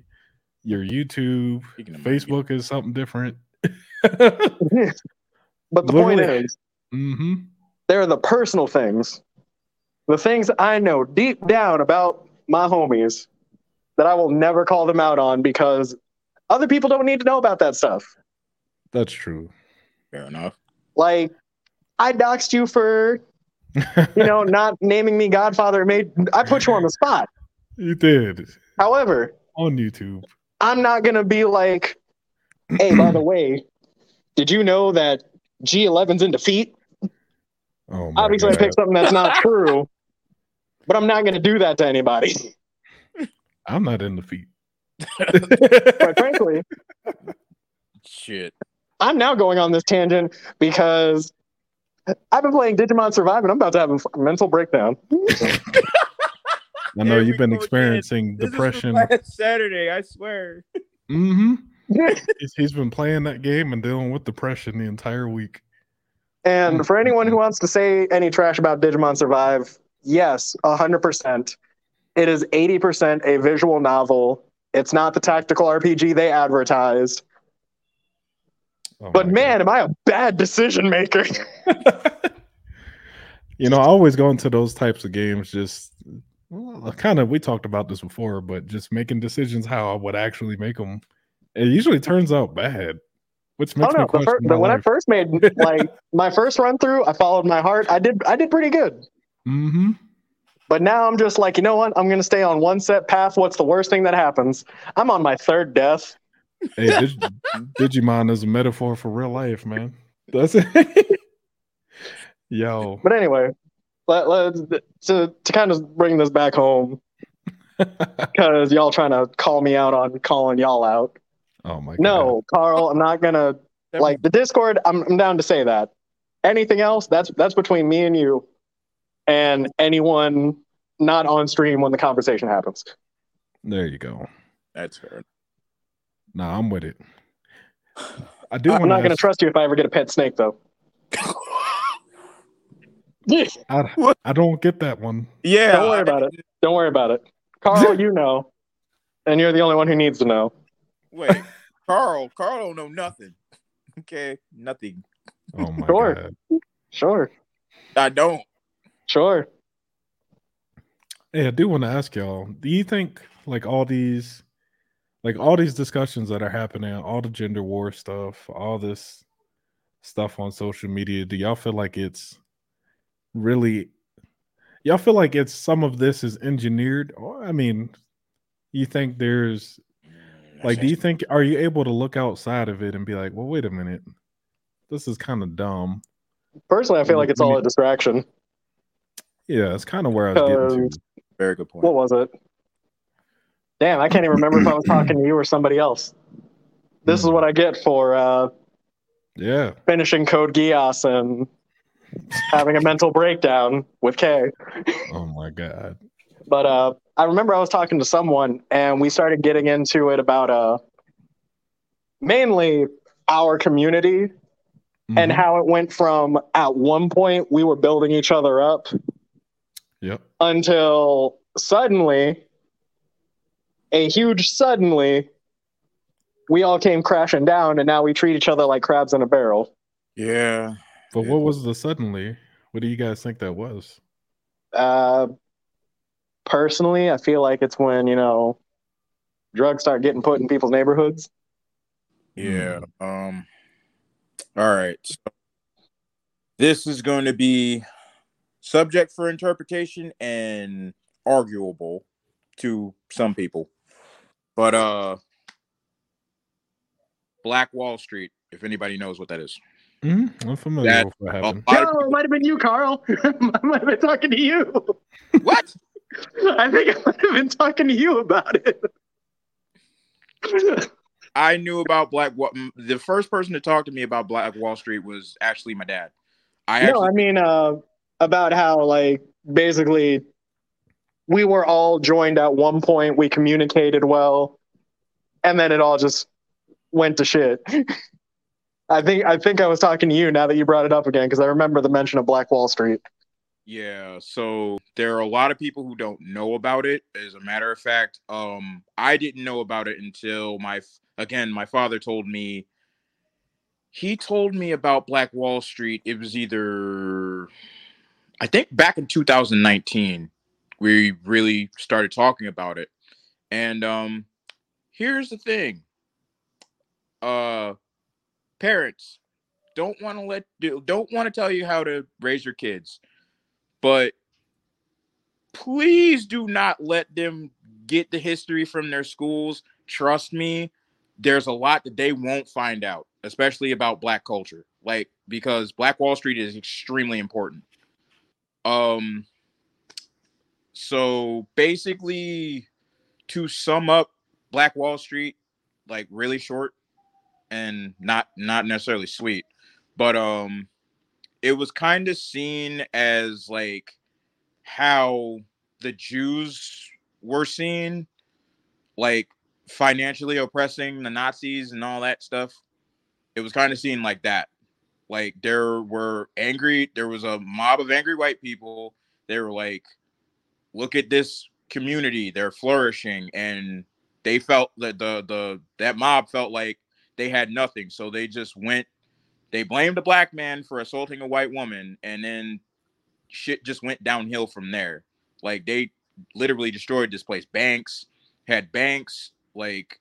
Your YouTube, Facebook is something different. but the point Literally. is, hmm they're the personal things, the things I know deep down about my homies that I will never call them out on because other people don't need to know about that stuff. That's true. Fair enough. Like, I doxed you for, you know, not naming me Godfather. Made I put you on the spot. You did However, on YouTube. I'm not gonna be like, hey, by the way, did you know that G11's in defeat? Oh my Obviously, I picked something that's not true, but I'm not gonna do that to anybody. I'm not in the feet. Quite frankly, Shit. I'm now going on this tangent because I've been playing Digimon Survive and I'm about to have a mental breakdown. I know you've been experiencing This depression. from last Saturday, I swear. Mm-hmm. he's, he's been playing that game and dealing with depression the entire week. And for anyone who wants to say any trash about Digimon Survive, yes, 100%. It is 80% a visual novel. It's not the tactical RPG they advertised. Oh but man, am I a bad decision maker? You know, I always go into those types of games just well, kind of. We talked about this before, but just making decisions how I would actually make them. It usually turns out bad, which oh makes me no! The question fir- my the, when I first made like my first run through, I followed my heart. I did I did pretty good. hmm But now I'm just like, you know what? I'm gonna stay on one set path. What's the worst thing that happens? I'm on my third death. Hey, Dig- Digimon is a metaphor for real life, man. That's it. Yo, But anyway, let, let's to to kind of bring this back home because y'all trying to call me out on calling y'all out. oh my god. No, Carl, I'm not gonna like the Discord. I'm I'm down to say that. Anything else? That's that's between me and you, and anyone not on stream when the conversation happens. there you go. That's fair. Nah, I'm with it. I do. I'm wanna not gonna trust you if I ever get a pet snake though. I, I don't get that one. Yeah. Don't worry about it. Don't worry about it. Carl, you know, and you're the only one who needs to know. Wait, Carl. Carl don't know nothing. Okay, nothing. Oh my Sure. god. Sure, I don't. Sure. Hey, I do want to ask y'all. Do you think like all these, like all these discussions that are happening, all the gender war stuff, all this stuff on social media, do y'all feel like it's really? Y'all feel like it's some of this is engineered, or I mean, you think there's mm, like, do you think are you able to look outside of it and be like, well, wait a minute, this is kind of dumb. Personally, I feel like it's all a distraction. Yeah, it's kind of where I was getting to. Very good point. What was it? Damn, I can't even remember if I was talking to you or somebody else. This is what I get for uh, Yeah. finishing Code Geass and having a mental breakdown with K. Oh my god. But uh, I remember I was talking to someone and we started getting into it about uh, mainly our community and how it went from at one point we were building each other up Yep. until suddenly, a huge suddenly, we all came crashing down and now we treat each other like crabs in a barrel. Yeah. But what was the suddenly? What do you guys think that was? Uh, personally, I feel like it's when, you know, drugs start getting put in people's neighborhoods. Yeah. Um. All right. So this is going to be subject for interpretation and arguable to some people, but uh, Black Wall Street. If anybody knows what that is, Mm-hmm. I'm familiar That- with what happened. lot of it might have been you, Carl. I might have been talking to you. What? I think I might have been talking to you about it. I knew about Black. Wall. The first person to talk to me about Black Wall Street was actually my dad. I no, actually I mean uh, about how like basically we were all joined at one point. We communicated well, and then it all just went to shit. I think I think I was talking to you now that you brought it up again because I remember the mention of Black Wall Street. Yeah, so there are a lot of people who don't know about it. As a matter of fact, um, I didn't know about it until my again my father told me. He told me about Black Wall Street. It was either, I think, back in 2019, we really started talking about it. And um, here's the thing. Uh, parents don't want to let don't want to tell you how to raise your kids but please do not let them get the history from their schools. Trust me, there's a lot that they won't find out, especially about black culture. Like because Black Wall Street is extremely important. Um so basically to sum up Black Wall Street like really short and not not necessarily sweet, but um it was kind of seen as like how the Jews were seen, like financially oppressing the Nazis and all that stuff. It was kind of seen like that. Like there were angry, there was a mob of angry white people. They were like, look at this community, they're flourishing. And they felt that the the that mob felt like they had nothing. So they just went they blamed a black man for assaulting a white woman, and then shit just went downhill from there. Like they literally destroyed this place. Banks had banks, like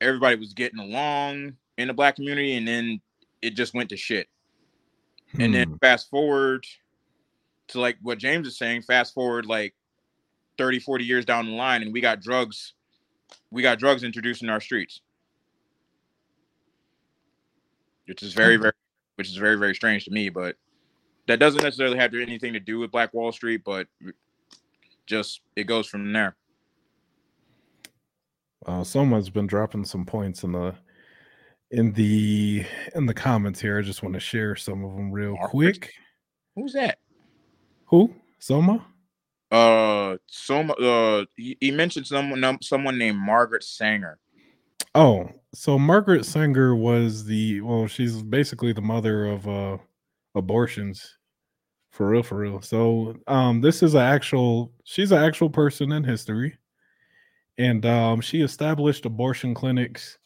everybody was getting along in the black community, and then it just went to shit. Hmm. And then hmm. fast forward to like what James is saying, fast forward like 30, 40 years down the line, and we got drugs, we got drugs introduced in our streets. Which is very, hmm. very which is very very strange to me. But that doesn't necessarily have anything to do with Black Wall Street, but just it goes from there. Uh, someone's been dropping some points in the in the in the comments here. I just want to share some of them real quick. Who's that? Who? Soma? Uh, Soma. Uh, he, he mentioned someone someone named Margaret Sanger. Oh, so Margaret Sanger was the well, she's basically the mother of uh abortions. For real, for real. So um this is an actual she's an actual person in history. And um she established abortion clinics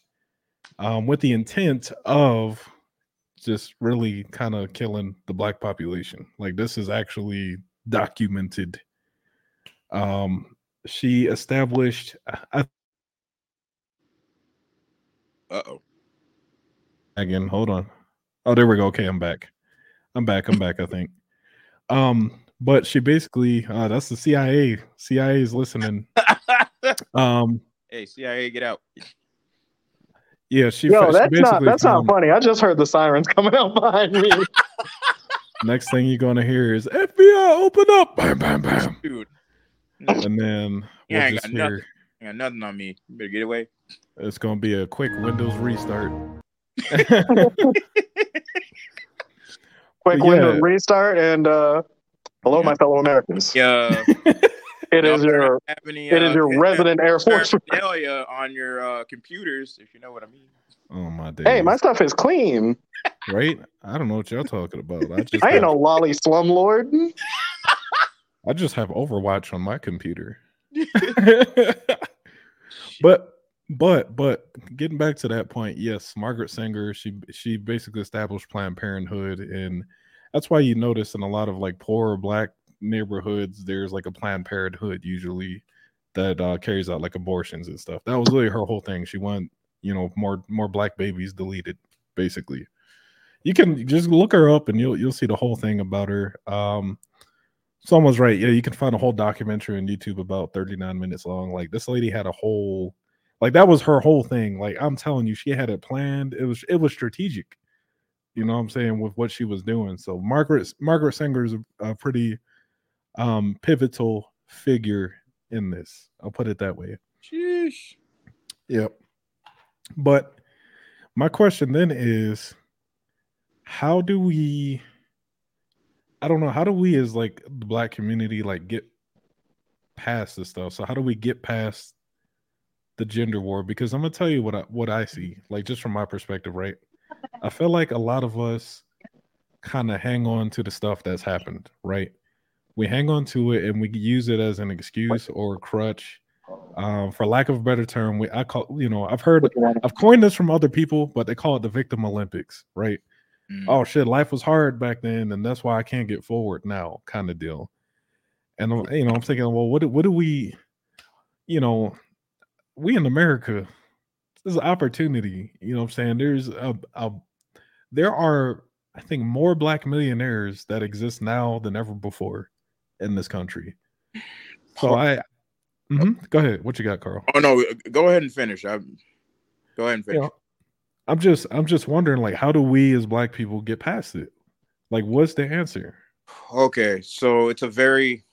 um with the intent of just really kind of killing the black population. Like this is actually documented. Um she established uh oh. Again, hold on. Oh, there we go. Okay, I'm back. I'm back. I'm back. I think. Um, but she basically, uh, that's the CIA. CIA is listening. um, hey, CIA, get out. Yeah, she. Yo, that's she not that's not funny. I just heard the sirens coming out behind me. Next thing you're gonna hear is FBI, open up! Bam, bam, bam. Dude. And then yeah, we'll I got hear, nothing. I got nothing on me. You better get away. It's gonna be a quick Windows restart. quick yeah. Windows restart and uh, hello, yeah. my fellow Americans. Yeah. it is your any, uh, it is uh, your resident Air Force on your uh, computers, if you know what I mean. Oh my days. Hey, my stuff is clean. Right? I don't know what y'all talking about. I just I ain't have, no lolly slumlord. I just have Overwatch on my computer. but but but getting back to that point, yes, Margaret Sanger, she she basically established Planned Parenthood, and that's why you notice in a lot of like poor black neighborhoods, there's like a Planned Parenthood usually that uh, carries out like abortions and stuff. That was really her whole thing. She wanted you know more more black babies deleted, basically. You can just look her up and you'll you'll see the whole thing about her. Um, someone's right. Yeah, you can find a whole documentary on YouTube about 39 minutes long. Like this lady had a whole like that was her whole thing. Like I'm telling you, she had it planned. It was it was strategic. You know what I'm saying with what she was doing. So Margaret Margaret Sanger is a, a pretty um pivotal figure in this. I'll put it that way. Sheesh. Yep. But my question then is how do we I don't know, how do we as like the black community like get past this stuff? So how do we get past the gender war because I'm gonna tell you what I what I see, like just from my perspective, right? I feel like a lot of us kind of hang on to the stuff that's happened, right? We hang on to it and we use it as an excuse or a crutch. Um, for lack of a better term, we I call you know I've heard I've coined this from other people, but they call it the victim Olympics, right? Mm. Oh shit, life was hard back then, and that's why I can't get forward now, kind of deal. And I'm- you know, I'm thinking, well, what do, what do we, you know, we in America, there's an opportunity. You know, what I'm saying there's a, a there are I think more black millionaires that exist now than ever before in this country. So I, Mhm. go ahead. What you got, Carl? Oh no, go ahead and finish. I, go ahead and You finish. know, I'm just I'm just wondering like how do we as black people get past it? Like what's the answer? Okay, so it's a very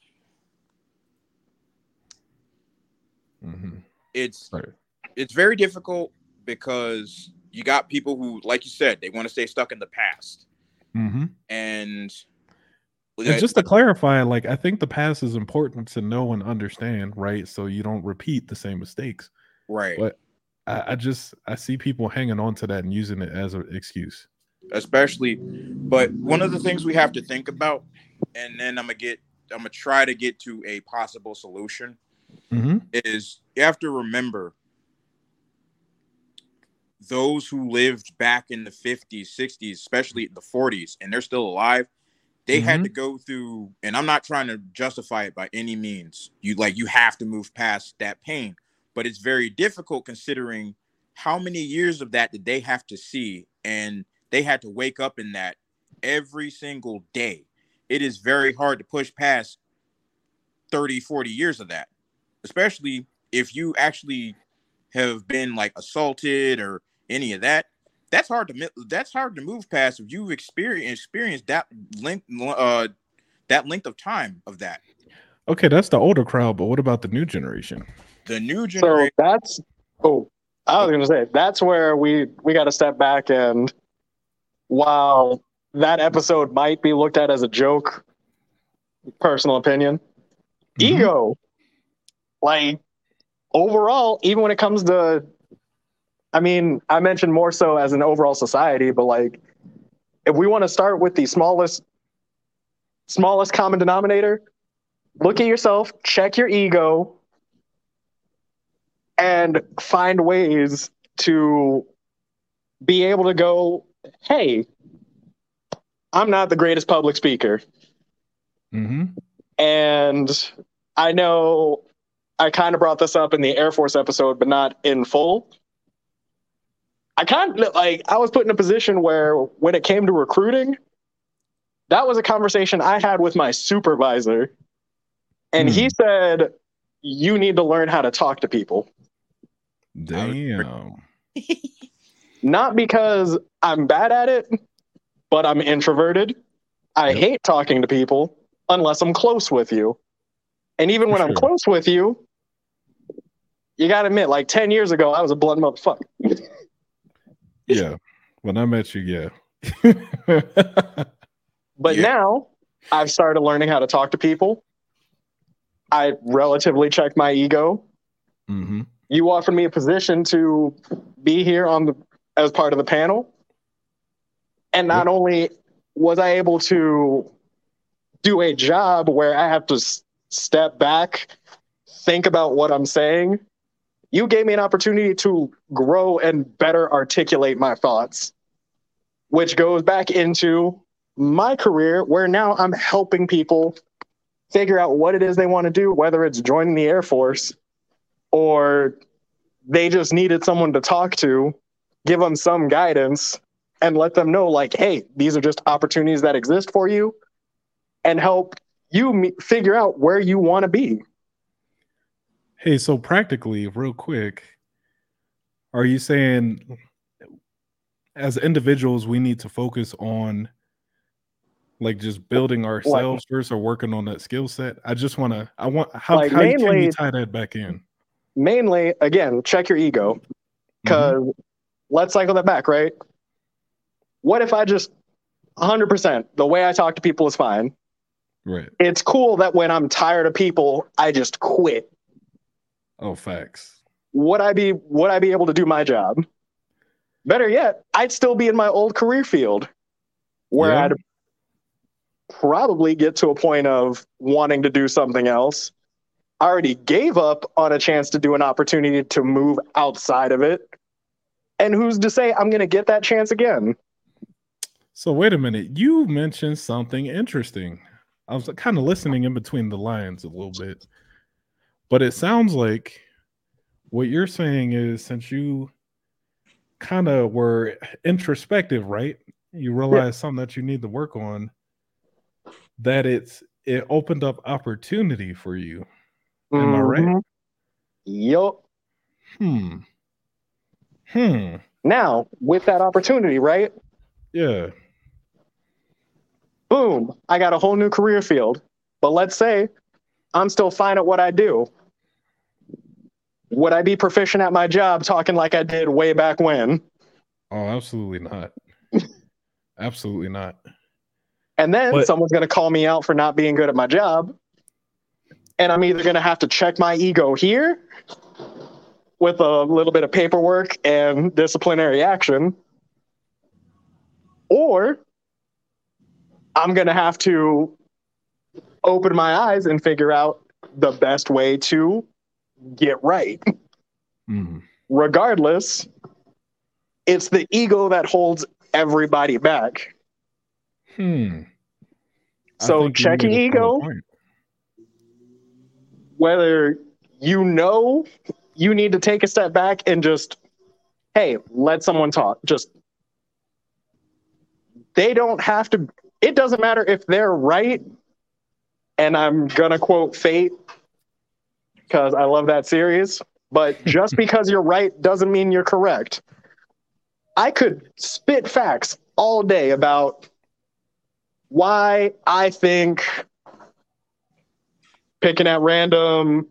it's it's very difficult because you got people who, like you said, they want to stay stuck in the past, Mm-hmm. and And just to clarify, like I think the past is important to know and understand, right? So you don't repeat the same mistakes. Right. But I, I just I see people hanging on to that and using it as an excuse. especially but one of the things we have to think about and then i'm gonna get i'm gonna try to get to a possible solution Mm-hmm. is you have to remember those who lived back in the 50s 60s especially the 40s and they're still alive they had Mhm. to go through and i'm not trying to justify it by any means. You like you have to move past that pain but it's very difficult considering how many years of that did they have to see and they had to wake up in that every single day. It is very hard to push past 30 40 years of that especially if you actually have been like assaulted or any of that that's hard to that's hard to move past if you've experienced experienced that length uh that length of time of that Okay, that's the older crowd, but what about the new generation? the new generation. So generation that's oh, I was gonna say that's where we we got to step back and while that episode might be looked at as a joke, personal opinion, ego, like overall, even when it comes to, I mean, I mentioned more so as an overall society, but like if we want to start with the smallest smallest common denominator, look at yourself, check your ego, and find ways to be able to go, hey, I'm not the greatest public speaker. Mm-hmm. And I know I kind of brought this up in the Air Force episode, but not in full. I kind of like, I was put in a position where when it came to recruiting, that was a conversation I had with my supervisor. And he hmm. said, You need to learn how to talk to people. Damn. not because I'm bad at it, but I'm introverted. I hate talking to people unless I'm close with you. And even when I'm close with you, you got to admit, like 10 years ago, I was a blunt motherfucker. Yeah. When I met you, yeah. But now I've started learning how to talk to people. I relatively check my ego. Mm-hmm. You offered me a position to be here on the as part of the panel. And not only was I able to do a job where I have to s- step back, think about what I'm saying, you gave me an opportunity to grow and better articulate my thoughts, which goes back into my career where now I'm helping people figure out what it is they want to do, whether it's joining the Air Force or they just needed someone to talk to, give them some guidance, and let them know, like, hey, these are just opportunities that exist for you, and help you figure out where you want to be. Hey, so practically, real quick, are you saying as individuals we need to focus on like just building ourselves first or working on that skill set? I just want to I want how, Like, how can you tie that back in? Mainly, again, check your ego, mm-hmm. because let's cycle that back, right? What if I just 100% the way I talk to people is fine? Right. It's cool that when I'm tired of people, I just quit. Oh, facts. would I be would I be able to do my job? Better yet, I'd still be in my old career field where Yeah. I'd probably get to a point of wanting to do something else. I already gave up on a chance to do an opportunity to move outside of it. And who's to say I'm going to get that chance again? So wait a minute. You mentioned something interesting. I was kind of listening in between the lines a little bit. But it sounds like what you're saying is since you kind of were introspective, right? You realize something that you need to work on that it's it opened up opportunity for you. Am I right? Mhm. Yup. Hmm. Hmm. Now, with that opportunity, right? Yeah. Boom, I got a whole new career field. But let's say I'm still fine at what I do. Would I be proficient at my job talking like I did way back when? Oh, absolutely not. absolutely not. And then But- someone's going to call me out for not being good at my job. And I'm either going to have to check my ego here with a little bit of paperwork and disciplinary action, or I'm going to have to open my eyes and figure out the best way to get right. Mhm. Regardless, it's the ego that holds everybody back. Hmm. I So think you check your made a solid ego. whether you know you need to take a step back and just hey let someone talk just they don't have to it doesn't matter if they're right and i'm gonna quote fate because i love that series but just because you're right doesn't mean you're correct i could spit facts all day about why i think picking at random.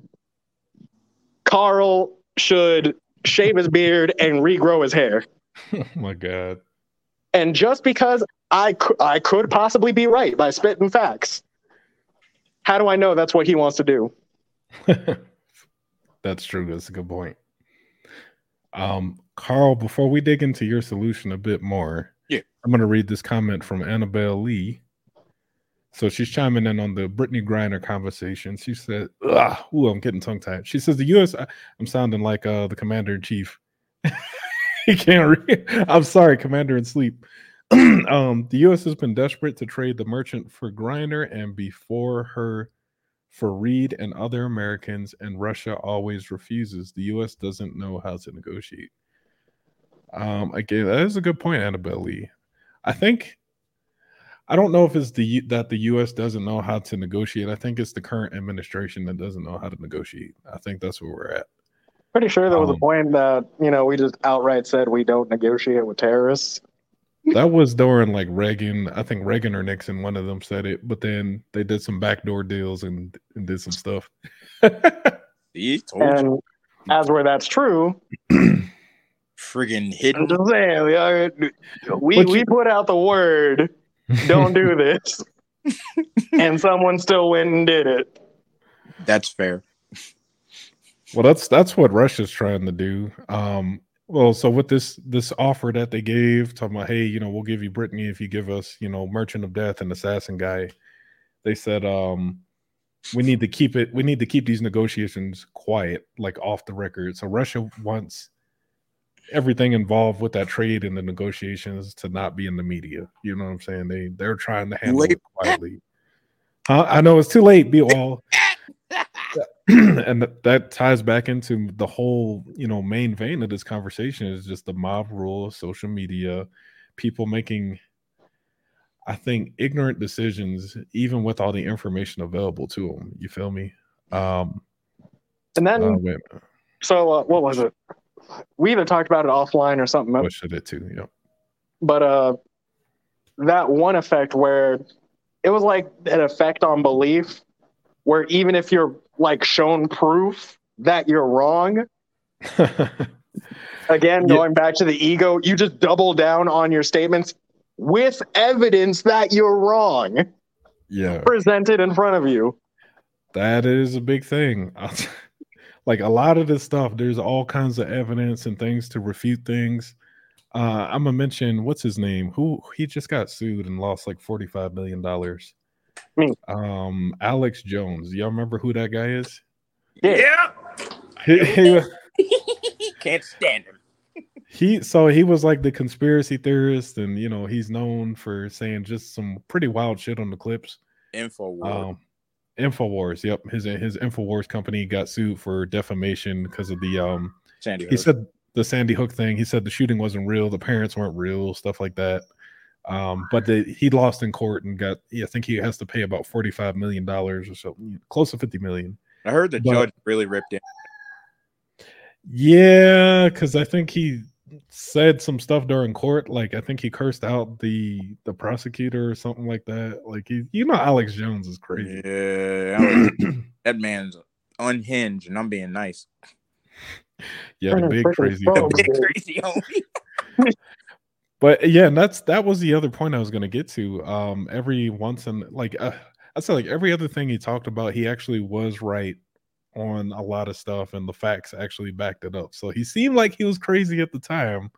Carl should shave his beard and regrow his hair. Oh my god. And just because I cou- I could possibly be right by spitting facts, how do I know that's what he wants to do? That's true. That's a good point. Um, Carl, before we dig into your solution a bit more, Yeah. I'm going to read this comment from Annabelle Lee. So she's chiming in on the Brittney Griner conversation. She said, Ugh, ooh, I'm getting tongue tied. She says, The U.S., I- I'm sounding like uh, the commander in chief. he can't read. I'm sorry, commander in sleep. um, the U.S. has been desperate to trade the merchant for Griner and before her for Reed and other Americans, and Russia always refuses. The U.S. doesn't know how to negotiate. Um, again, that is a good point, Annabelle Lee. I think I don't know if it's the that the U.S. doesn't know how to negotiate. I think it's the current administration that doesn't know how to negotiate. I think that's where we're at. Pretty sure there was a Um, point that, you know, we just outright said we don't negotiate with terrorists. That was during like Reagan. I think Reagan or Nixon, one of them said it, but then they did some backdoor deals and, and did some stuff. See, told you. And as where that's true, Friggin' I'm hidden. just saying, we, are- we, But we put out the word, don't do this. and someone still went and did it. That's fair. Well, that's that's what Russia's trying to do. Um, well, so with this this offer that they gave, talking about, hey, you know, we'll give you Brittney if you give us, you know, Merchant of Death and Assassin guy. They said, um, we need to keep it. We need to keep these negotiations quiet, like off the record. So Russia wants everything involved with that trade and the negotiations to not be in the media. You know what I'm saying? They they're trying to handle Late. it quietly. Huh? I know it's too late. Be all and th- that ties back into the whole you know main vein of this conversation is just the mob rule social media people making i think ignorant decisions even with all the information available to them you feel me? Um And then, uh, so uh, what was it? We either talked about it offline or something. what should it too? Yeah but uh that one effect where it was like an effect on belief where even if you're like shown proof that you're wrong again Yeah. going back to the ego you just double down on your statements with evidence that you're wrong yeah presented in front of you That is a big thing. like a lot of this stuff, there's all kinds of evidence and things to refute things. Uh, I'm gonna mention what's his name? Who he just got sued and lost like 45 million dollars. Me. Um, Alex Jones. Y'all remember who that guy is? Yeah. He, he, Can't stand him. he so he was like the conspiracy theorist, and you know he's known for saying just some pretty wild shit on the clips. Info. Um, Infowars. Yep, his his Infowars company got sued for defamation because of the um. Sandy He Hook. said the Sandy Hook thing. He said the shooting wasn't real. The parents weren't real. Stuff like that. Um, but the, he lost in court and got. Yeah, I think he has to pay about forty five million dollars or so, close to fifty million. I heard the but- judge really ripped him. Yeah, because I think he said some stuff during court. Like I think he cursed out the the prosecutor or something like that. Like he, you know, Alex Jones is crazy. Yeah, that man's unhinged, and I'm being nice. Yeah, the big crazy. The big crazy homie. But yeah, and that's that was the other point I was going to get to. Um, every once in like uh, I said, like every other thing he talked about, he actually was right on a lot of stuff, and the facts actually backed it up. So he seemed like he was crazy at the time,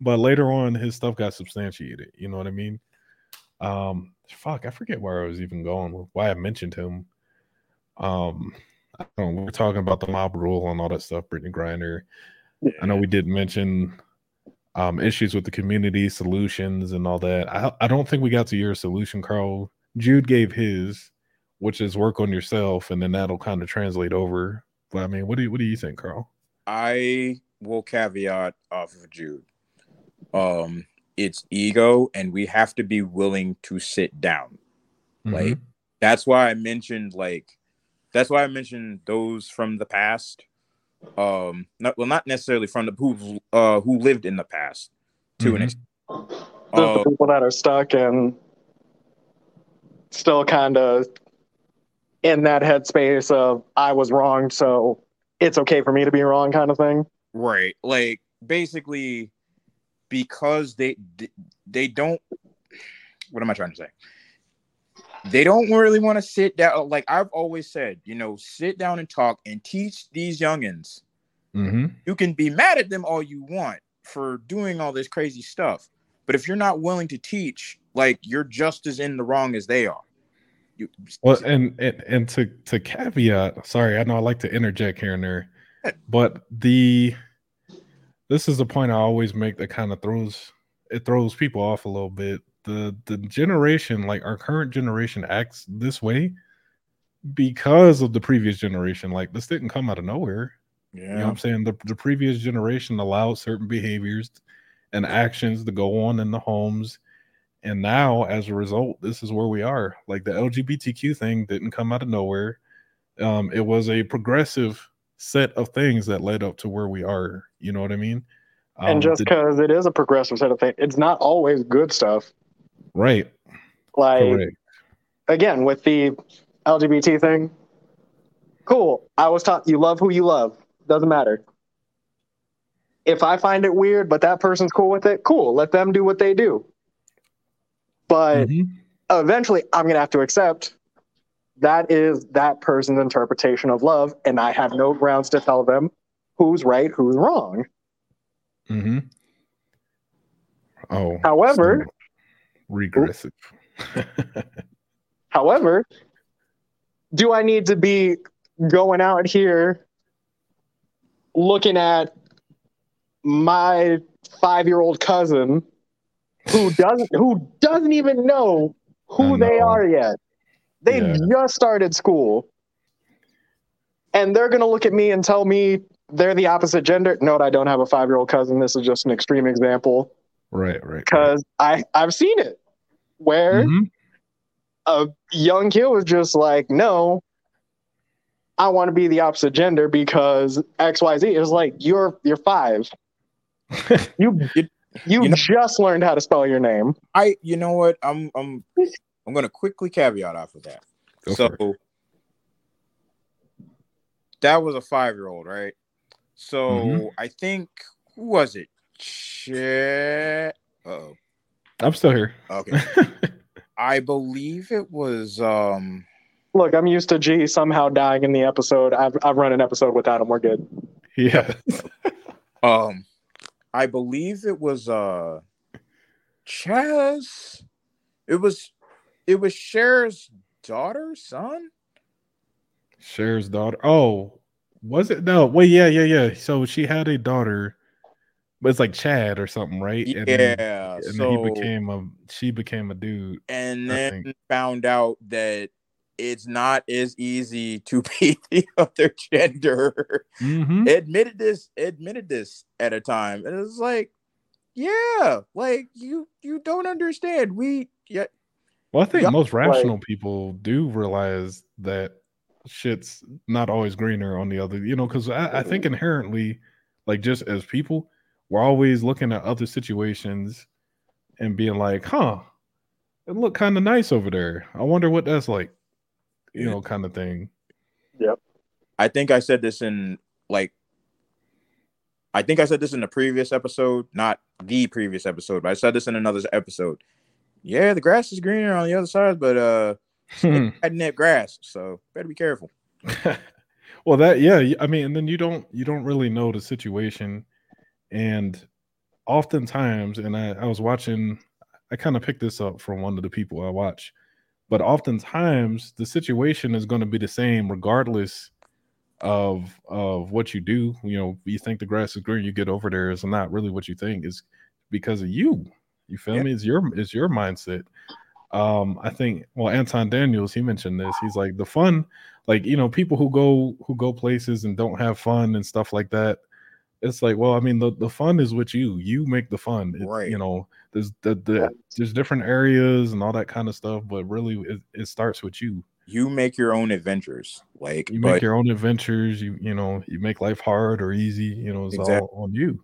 but later on, his stuff got substantiated. You know what I mean? Um, fuck, I forget where I was even going with why I mentioned him. Um, I don't know. We are talking about the mob rule and all that stuff. Brittney Griner. I know we didn't mention um, issues with the community solutions and all that. I, I don't think we got to your solution, Carl. Jude gave his, which is work on yourself, and then that'll kind of translate over. But I mean, what do you what do you think, Carl? I will caveat off of Jude. Um, it's ego, and we have to be willing to sit down. Like that's why I mentioned like that's why I mentioned those from the past. Um, not well, not necessarily from the who uh who lived in the past to an Mhm. extent. Uh, the people that are stuck and still kind of in that headspace of I was wrong, so it's okay for me to be wrong, kind of thing. Right. Like basically because they they don't what am I trying to say? They don't really want to sit down like I've always said, you know, sit down and talk and teach these youngins. Mm-hmm. You can be mad at them all you want for doing all this crazy stuff, but if you're not willing to teach, like you're just as in the wrong as they are. You, Well, and, and and to to caveat, sorry, I know I like to interject here and there, but the this is the point I always make that kind of throws it throws people off a little bit. The the generation, like our current generation, acts this way because of the previous generation. Like this didn't come out of nowhere. You know what Yeah. I'm saying? The the previous generation allowed certain behaviors and actions to go on in the homes. And now, as a result, this is where we are. Like the LGBTQ thing didn't come out of nowhere. Um, it was a progressive set of things that led up to where we are. You know what I mean? and Um, just because it is a progressive set of things, it's not always good stuff. Right, Like correct. again with the LGBT thing, cool. I was taught you love who you love. Doesn't matter. If I find it weird, but that person's cool with it, cool. Let them do what they do. But Mhm. eventually, I'm gonna have to accept that is that person's interpretation of love, and I have no grounds to tell them who's right, who's wrong. Mm-hmm. Oh, However, so regressive. However, do I need to be going out here looking at my five year old cousin who doesn't who doesn't even know who they are yet? They Yeah. just started school. And they're gonna look at me and tell me they're the opposite gender. Note I don't have a five year old cousin. This is just an extreme example. Right, right. Because I, I've seen it where Mhm. a young kid was just like, no, I want to be the opposite gender because XYZ is like, you're you're five. you you, you know- just learned how to spell your name. I you know what? I'm I'm I'm gonna quickly caveat off of that. Go so that was a five year old, right? So Mhm. I think who was it? Chet. Oh, I'm still here. okay. I believe it was um Look, I'm used to G somehow dying in the episode. I've I've run an episode without him. We're good. Yeah. um I believe it was uh Chaz. It was it was Cher's daughter, son. Cher's daughter. Oh, was it? No, wait, yeah, yeah, yeah. So she had a daughter, but it's like Chad or something, right? And then, Yeah. and so then he became a she became a dude. and then found out that it's not as easy to be the other gender. Mhm. Admitted this, admitted this at a time. And it's like, yeah, like you you don't understand. We yeah, Well, I think Yeah, most like- rational people do realize that shit's not always greener on the other, you know, because I, I think inherently, like just as people, we're always looking at other situations and being like, huh, it looked kind of nice over there. I wonder what that's like, you know, kind of thing. Yep. I think I said this in like I think I said this in the previous episode, not the previous episode, but I said this in another episode. Yeah, the grass is greener on the other side, but uh Hmm. that grass, so better be careful. well that yeah I mean and then you don't you don't really know the situation and oftentimes and i i was watching i kind of picked this up from one of the people i watch but oftentimes the situation is going to be the same regardless of of what you do. You know you think the grass is green you get over there is not really what you think is because of you. You feel Yeah. me? It's your it's your mindset. Um i think well anton daniels he mentioned this. He's like the fun like you know people who go who go places and don't have fun and stuff like that it's like well i mean the, the fun is with you you make the fun It- Right. you know there's the, the there's different areas and all that kind of stuff but really it, it starts with you You make your own adventures. Like you but make your own adventures you you know you make life hard or easy you know it's Exactly. all on you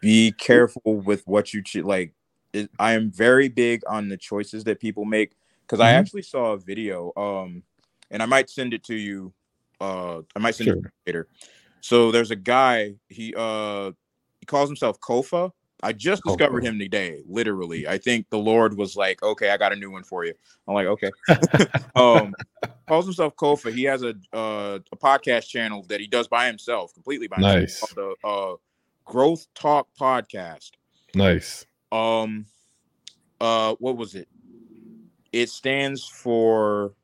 be careful with what you choose. like it, i am very big on the choices that people make because i Mhm. actually saw a video um and i might send it to you uh i might send it Sure. later so there's a guy he uh he calls himself kofa. I just discovered him today literally. I think the lord was like okay i got a new one for you. I'm like okay. Um calls himself kofa. He has a uh a podcast channel that he does by himself completely by himself Nice. called the uh growth talk podcast. Nice. Um uh what was it? It stands for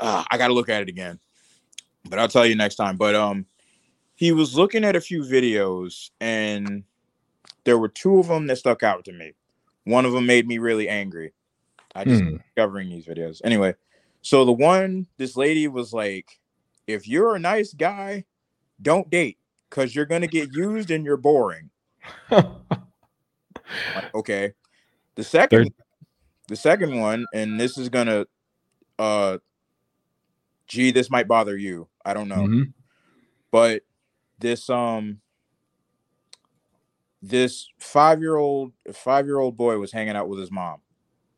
uh, i gotta look at it again but i'll tell you next time but um he was looking at a few videos and there were two of them that stuck out to me one of them made me really angry i just Hmm. discovering these videos anyway so the one this lady was like if you're a nice guy don't date because you're gonna get used and you're boring like, okay. The second the second one, and this is gonna uh gee, this might bother you. I don't know. Mhm. But this um this five year old five year old boy was hanging out with his mom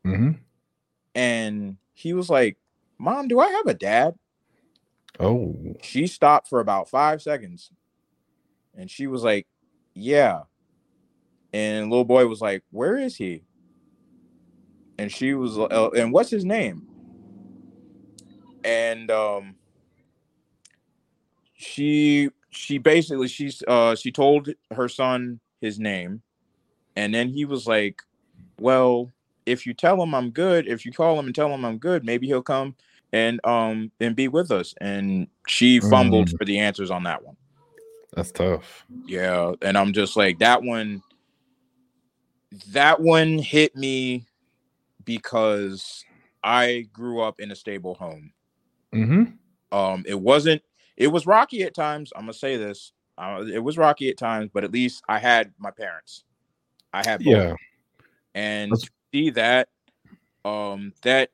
Mhm. and he was like, Mom, do I have a dad? oh She stopped for about five seconds and she was like, Yeah. And little boy was like, Where is he? And she was, uh, and what's his name? And um, she she basically she's uh she told her son his name, and then he was like, Well, if you tell him I'm good, if you call him and tell him I'm good, maybe he'll come and um and be with us. And she fumbled Mm. for the answers on that one. that's tough Yeah, and I'm just like that one. That one hit me because I grew up in a stable home. mm-hmm Um, it wasn't. It was rocky at times. I'm gonna say this. Uh, it was rocky at times, but at least I had my parents. I had both. yeah and That's- see that, um, that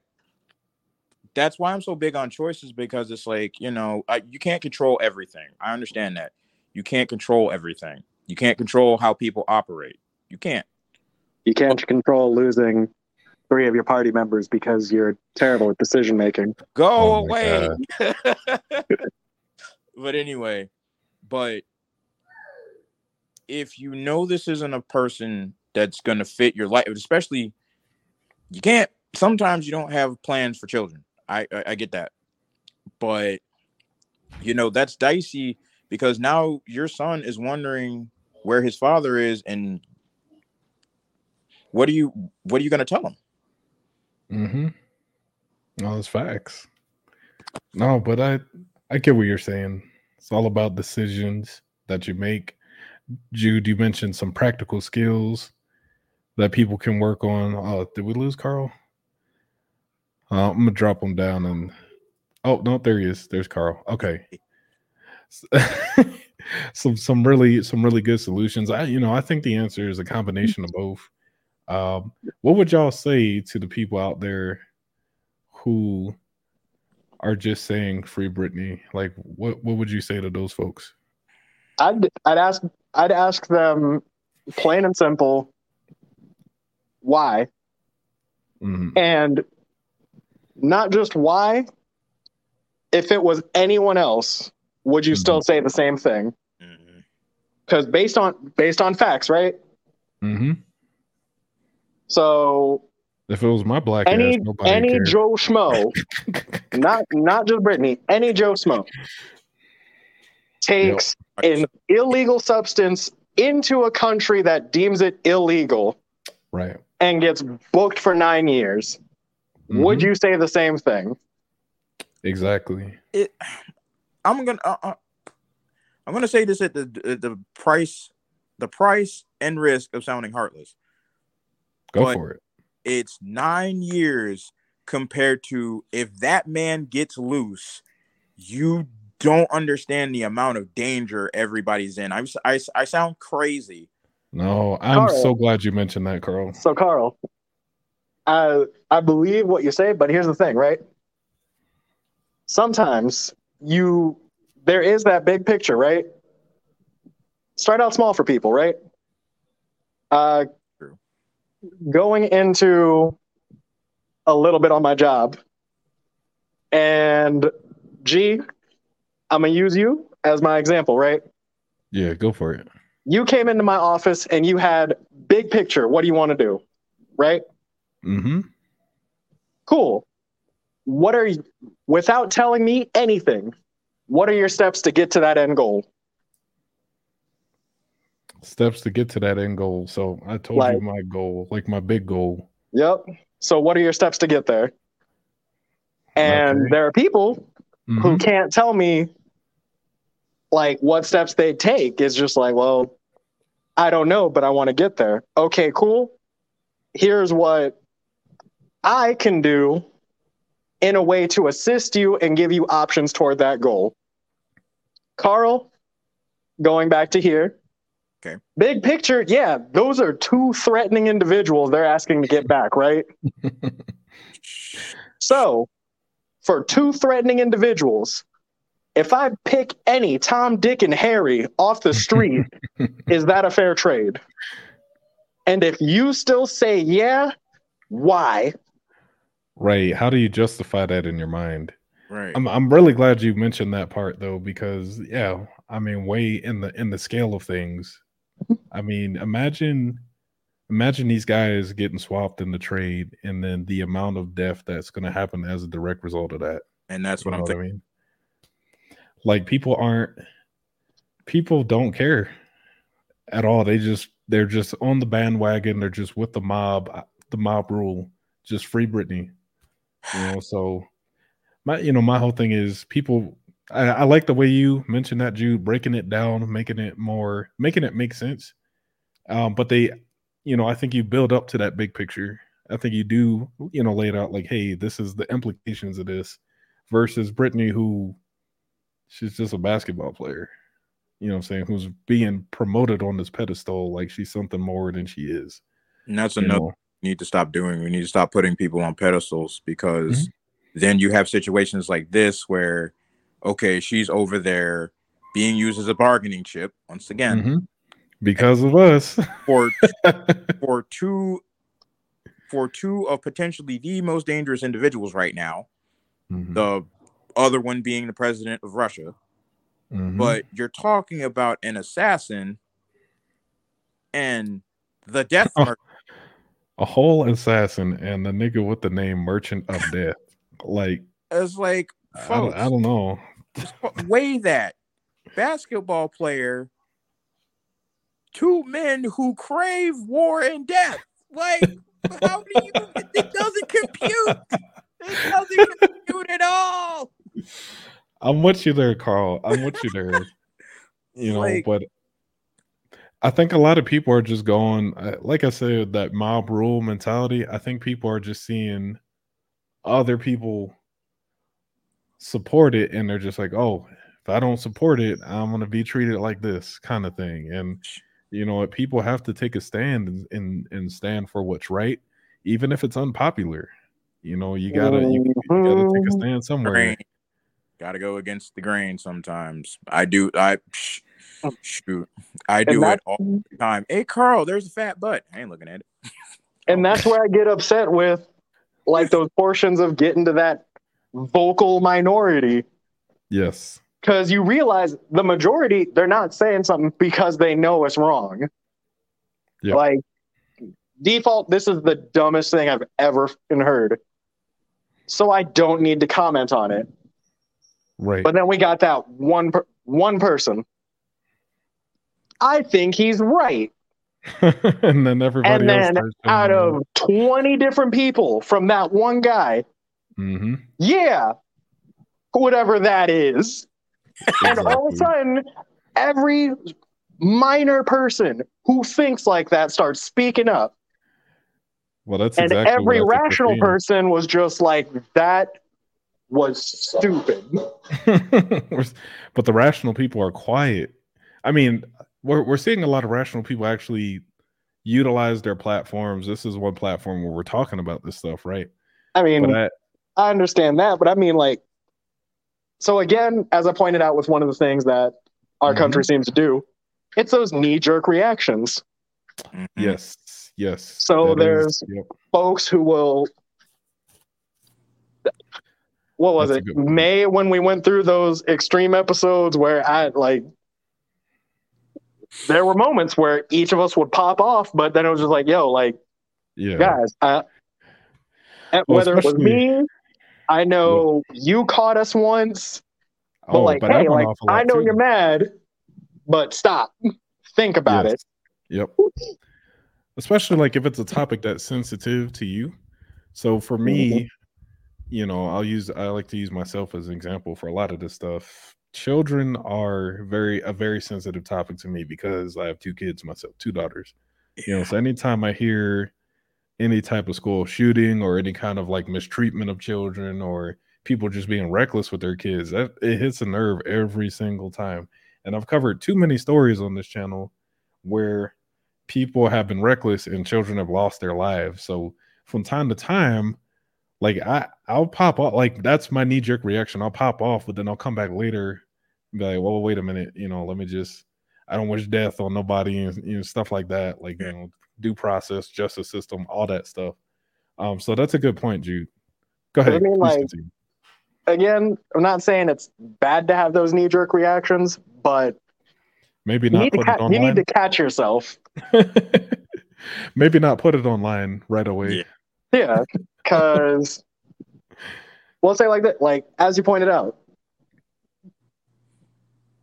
that's why I'm so big on choices because it's like you know I, you can't control everything. I understand that you can't control everything. You can't control how people operate. You can't. You can't control losing three of your party members because you're terrible at decision making. Go Oh away. but anyway, but if you know this isn't a person that's going to fit your life, especially you can't sometimes you don't have plans for children. I, I I get that. But you know, that's dicey because now your son is wondering where his father is and what are you what are you going to tell him? Mm-hmm. No, it's facts. No, but I I get what you're saying. It's all about decisions that you make. Jude, you mentioned some practical skills that people can work on. Oh, did we lose Carl? Uh, I'm gonna drop him down and oh no, there he is. There's Carl. Okay. some some really some really good solutions. I you know I think the answer is a combination of both. Um, what would y'all say to the people out there who are just saying free Brittney? Like, what what would you say to those folks? I'd I'd ask I'd ask them plain and simple why, Mhm. and not just why. If it was anyone else, would you still say the same thing? Because based on based on facts, right? Mm-hmm. So If it was my black any ass, nobody any cared. Joe Schmo, not not just Brittney, any Joe Schmo takes an illegal substance into a country that deems it illegal right. and gets booked for nine years. Would Mhm. you say the same thing? Exactly. it i'm gonna uh, uh, i'm gonna say this at the the the price the price and risk of sounding heartless Go But for it. It's nine years compared to if that man gets loose you don't understand the amount of danger everybody's in i'm i, I sound crazy No, I'm Carl. so glad you mentioned that, Carl. So, Carl, I I believe what you say, but here's the thing, right? Sometimes you there is that big picture, right? Start out small for people, right? Uh, going into a little bit on my job, and G, I'm gonna use you as my example, right? Yeah, go for it. You came into my office and you had big picture. What do you want to do? Right? Mm-hmm. Cool. What are you, without telling me anything, what are your steps to get to that end goal? Steps to get to that end goal. So I told Like- you my goal, like my big goal. Yep. So, what are your steps to get there? And Okay. there are people who Mhm. can't tell me like what steps they take. It's just like, well, I don't know, but I want to get there. Okay, cool. Here's what I can do in a way to assist you and give you options toward that goal. Carl, going back to here. Okay. Big picture, yeah, those are two threatening individuals they're asking to get back, right? so, for two threatening individuals, if I pick any Tom, Dick, and Harry off the street, is that a fair trade? And if you still say yeah, why? Right. How do you justify that in your mind? right I'm I'm really glad you mentioned that part though, because yeah, I mean, way in the in the scale of things. I mean, imagine imagine these guys getting swapped in the trade and then the amount of death that's gonna happen as a direct result of that. and that's You what i'm what I thinking mean? Like people aren't people don't care at all. They just they're just on the bandwagon. They're just with the mob, the mob rule. Just free Brittney. You know, so my you know my whole thing is people. I, I like the way you mentioned that, Jude, breaking it down, making it more, making it make sense. Um, but they, you know, I think you build up to that big picture. I think you do, you know, lay it out like, hey, this is the implications of this, versus Brittney, who she's just a basketball player. You know what I'm saying? Who's being promoted on this pedestal like she's something more than she is. and that's another know? need to stop doing we need to stop putting people on pedestals because Mm-hmm. then you have situations like this where okay she's over there being used as a bargaining chip once again Mhm. Because of us. for for two for two of potentially the most dangerous individuals right now Mhm. the other one being the president of russia Mhm. but you're talking about an assassin and the death Oh, a whole assassin and the nigga with the name Merchant of Death. Like, is like I don't, I don't know. weigh that basketball player two men who crave war and death like How do you? It doesn't compute. It doesn't compute at all. I'm with you there, Carl. I'm with you there. You know, Like- but I think a lot of people are just going, like I said, that mob rule mentality. I think people are just seeing other people support it, and they're just like, oh, if I don't support it, I'm gonna be treated like this kind of thing. And you know what? People have to take a stand and and, and stand for what's right, even if it's unpopular. You know, you gotta you, you gotta take a mm-hmm. stand somewhere. Grain. Got to go against the grain sometimes. I do. I psh, oh. shoot. I And do it all the time. Hey, Carl, there's a fat butt. I ain't looking at it. And oh. that's where I get upset with like those portions of getting to that vocal minority. Yes. Because you realize the majority, they're not saying something because they know it's wrong. Yeah. Like, default, this is the dumbest thing I've ever heard. So I don't need to comment on it. Right. But then we got that one per- one person. I think he's right. and then everybody and else then out of 20 different people from that one guy, hmm yeah, whatever that is. And all of a sudden, every minor person who thinks like that starts speaking up. Well, that's and exactly every what I think we're rational person was just like, that was stupid. but the rational people are quiet. I mean, we're we're seeing a lot of rational people actually utilize their platforms. This is one platform where we're talking about this stuff, right? I mean, I, I understand that, but I mean, like, so again, as I pointed out with one of the things that our Mhm. country seems to do, it's those knee jerk reactions. yes, yes. So that is- there's yep. folks who will. What was That's it? May when we went through those extreme episodes where I like. There were moments where each of us would pop off, but then it was just like, "Yo, like, yeah, guys, and Well, whether it was me, I know you caught us once, but Oh, like, but I hey, like, off a lot I know too. you're mad, but stop, think about Yes. it. Yep. Especially like if it's a topic that's sensitive to you. So for me, mm-hmm. you know, I'll use I like to use myself as an example for a lot of this stuff. Children are very a very sensitive topic to me because I have two kids myself, two daughters. You know, so anytime I hear any type of school shooting or any kind of like mistreatment of children or people just being reckless with their kids, that it hits a nerve every single time. And I've covered too many stories on this channel where people have been reckless and children have lost their lives. So from time to time, like I I'll pop off like that's my knee jerk reaction. I'll pop off, but then I'll come back later and be like, well, wait a minute, you know, let me just I don't wish death on nobody and you know stuff like that. Like you know, due process, justice system, all that stuff. Um, so that's a good point, Jude. Go I ahead. mean, like, continue. Again, I'm not saying it's bad to have those knee jerk reactions, but Maybe you not need, to ca- it you need to catch yourself. Maybe not put it online right away. Yeah, because we'll say like that, like as you pointed out,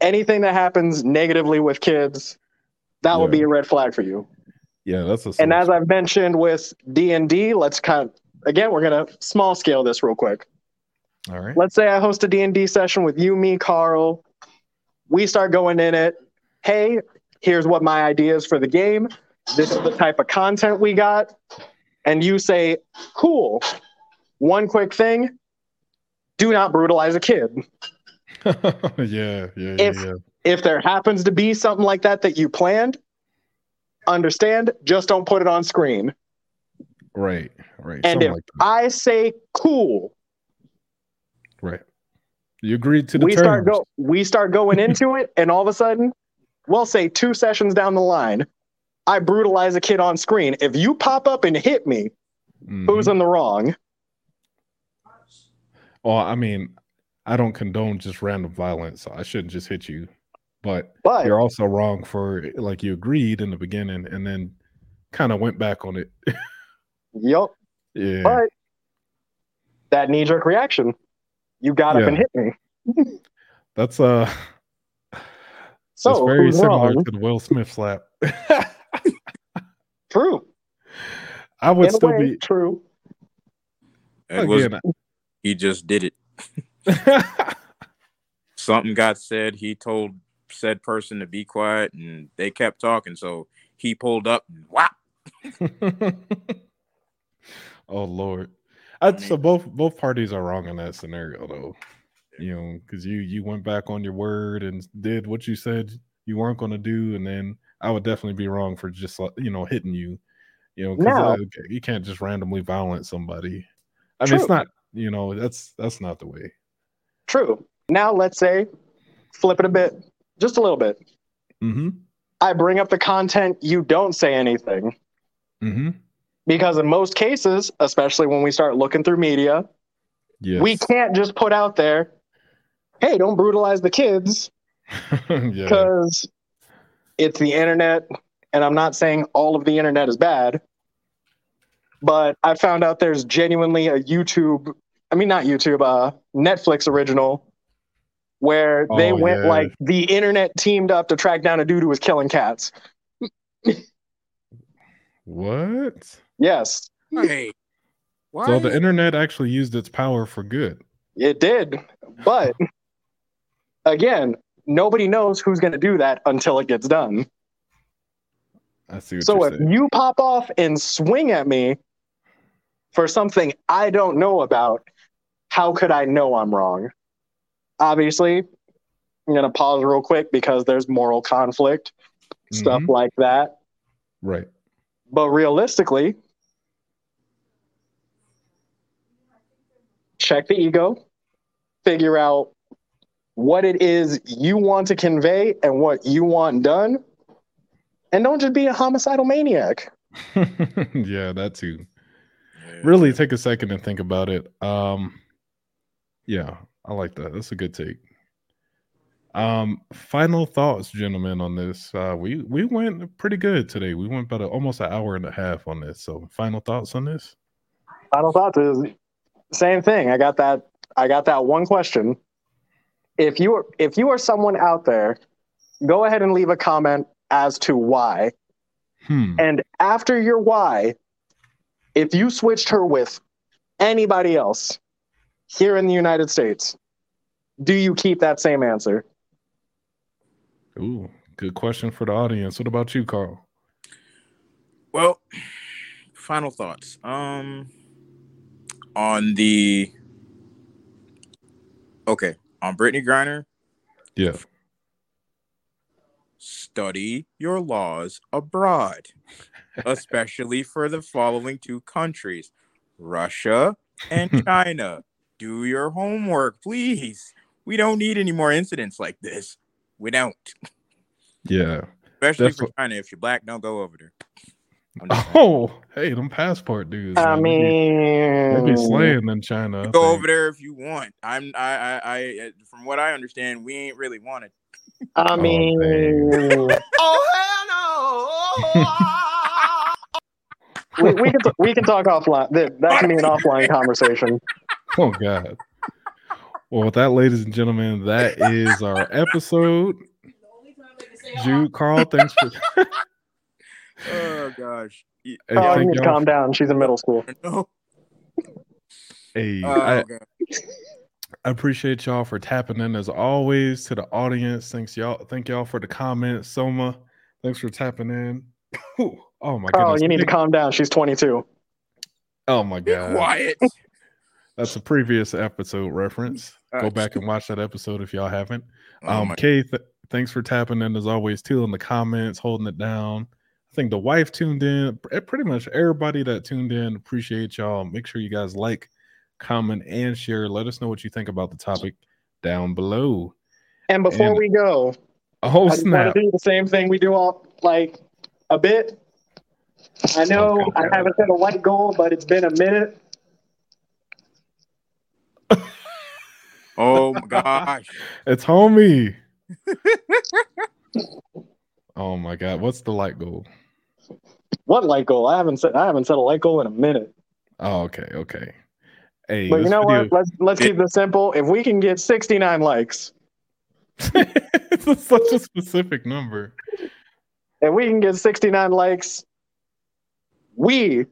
anything that happens negatively with kids, that would be a red flag for you. Yeah, that's a And as I've mentioned with D and D, let's kind of, again we're gonna small scale this real quick. all right. Let's say I host a D and D session with you, me, Carl. We start going in it. Hey, here's what my idea is for the game. This is the type of content we got. And you say, cool. One quick thing do not brutalize a kid. yeah, yeah, yeah, If- yeah. If there happens to be something like that that you planned, understand, just don't put it on screen. Right, right. And something if like. I say cool, Right. You agreed to the we terms. start go we start going into it, and all of a sudden, we'll say two sessions down the line, I brutalize a kid on screen. If you pop up and hit me, Mm-hmm. who's in the wrong? Well, I mean, I don't condone just random violence, so I shouldn't just hit you. But, But- you're also wrong for like you agreed in the beginning and then kind of went back on it. yep. yeah. But that knee jerk reaction, you got up and hit me. That's uh So that's very similar wrong? to the Will Smith slap. True. I would In still way, be true. It was, he just did it. Something got said. He told said person to be quiet, and they kept talking. So he pulled up and whap. oh Lord. I, so both both parties are wrong in that scenario though. You know, because you you went back on your word and did what you said you weren't going to do, and then I would definitely be wrong for just you know hitting you. You know, because Now- uh, you can't just randomly violent somebody. I mean, it's not. You know, that's that's not the way. True. Now let's say, flip it a bit, just a little bit. Mm-hmm. I bring up the content, you don't say anything. Mm-hmm. Because in most cases, especially when we start looking through media, Yes. we can't just put out there, hey, don't brutalize the kids yeah. because it's the internet. And I'm not saying all of the internet is bad, but I found out there's genuinely a YouTube, I mean, not YouTube, uh, Netflix original where they Oh, went yeah. like the internet teamed up to track down a dude who was killing cats. What? Yes, Hey, why? So the internet actually used its power for good. it did. But again, nobody knows who's going to do that until it gets done. I see what So you're if saying. you pop off and swing at me for something I don't know about, how could I know I'm wrong? Obviously, I'm going to pause real quick because there's moral conflict, stuff Mhm. like that. Right. But realistically, check the ego, figure out what it is you want to convey and what you want done. And don't just be a homicidal maniac. yeah, that too. Really take a second and think about it. Um yeah, I like that. That's a good take. Um final thoughts, gentlemen, on this. Uh we we went pretty good today. We went about a, almost an hour and a half on this. So final thoughts on this? Final thoughts is same thing. I got that. I got that one question. If you are if you are someone out there, go ahead and leave a comment as to why. Hmm. And after your why, if you switched her with anybody else here in the United States, do you keep that same answer? Ooh, good question for the audience. What about you, Carl? Well, final thoughts. Um, on the okay on Brittney Griner, Yeah. study your laws abroad, especially for the following two countries, Russia and China. Do your homework, please. We don't need any more incidents like this. We don't. Yeah. Especially That's for what- China. If you're black, don't go over there. I'm just saying. Oh, hey, them passport dudes. I man, they be- they mean, be slaying in China. You go think. over there if you want. I'm I I, I uh, from what I understand, we ain't really wanted. I mean, oh, hell we, we can we can talk offline. That, that can be an offline conversation. Oh God. Well, with that, ladies and gentlemen, that is our episode. Jude, Carl, thanks for. Oh gosh. Hey, Oh, you thank need to calm down. She's in middle school. No. Hey, Oh, I, I appreciate y'all for tapping in as always to the audience. Thanks y'all. Thank y'all for the comments. Soma, thanks for tapping in. Whew. Oh my god. Oh, you need to calm down. She's 22. Oh my god. Be Quiet. That's a previous episode reference. Go back and watch that episode if y'all haven't. Oh Um, my- Kay, th- thanks for tapping in as always too in the comments, holding it down. I think the wife tuned in. Pretty much everybody that tuned in, appreciate y'all. Make sure you guys like, comment, and share. Let us know what you think about the topic down below. And before And- we go, Oh I snap! to do the same thing we do all like a bit. I know Okay, I haven't set a white goal, but it's been a minute. Oh my gosh. It's homie. oh my god, what's the light goal? What light goal? I haven't said I haven't said a light goal in a minute. Oh, okay, okay. Hey, But you know video- what? Let's let's keep this simple. If we can get 69 likes, it's such a specific number. if we can get 69 likes, we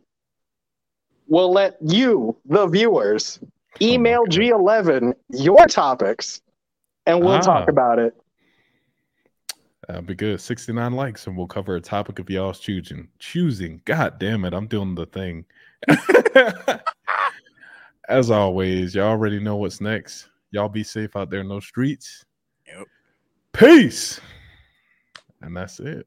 will let you, the viewers, Oh email G11 your topics, and we'll Ah. talk about it. That'd be good. 69 likes, and we'll cover a topic of y'all's choosing. Choosing. God damn it. I'm doing the thing. As always, y'all already know what's next. Y'all be safe out there in those streets. Yep. Peace. And that's it.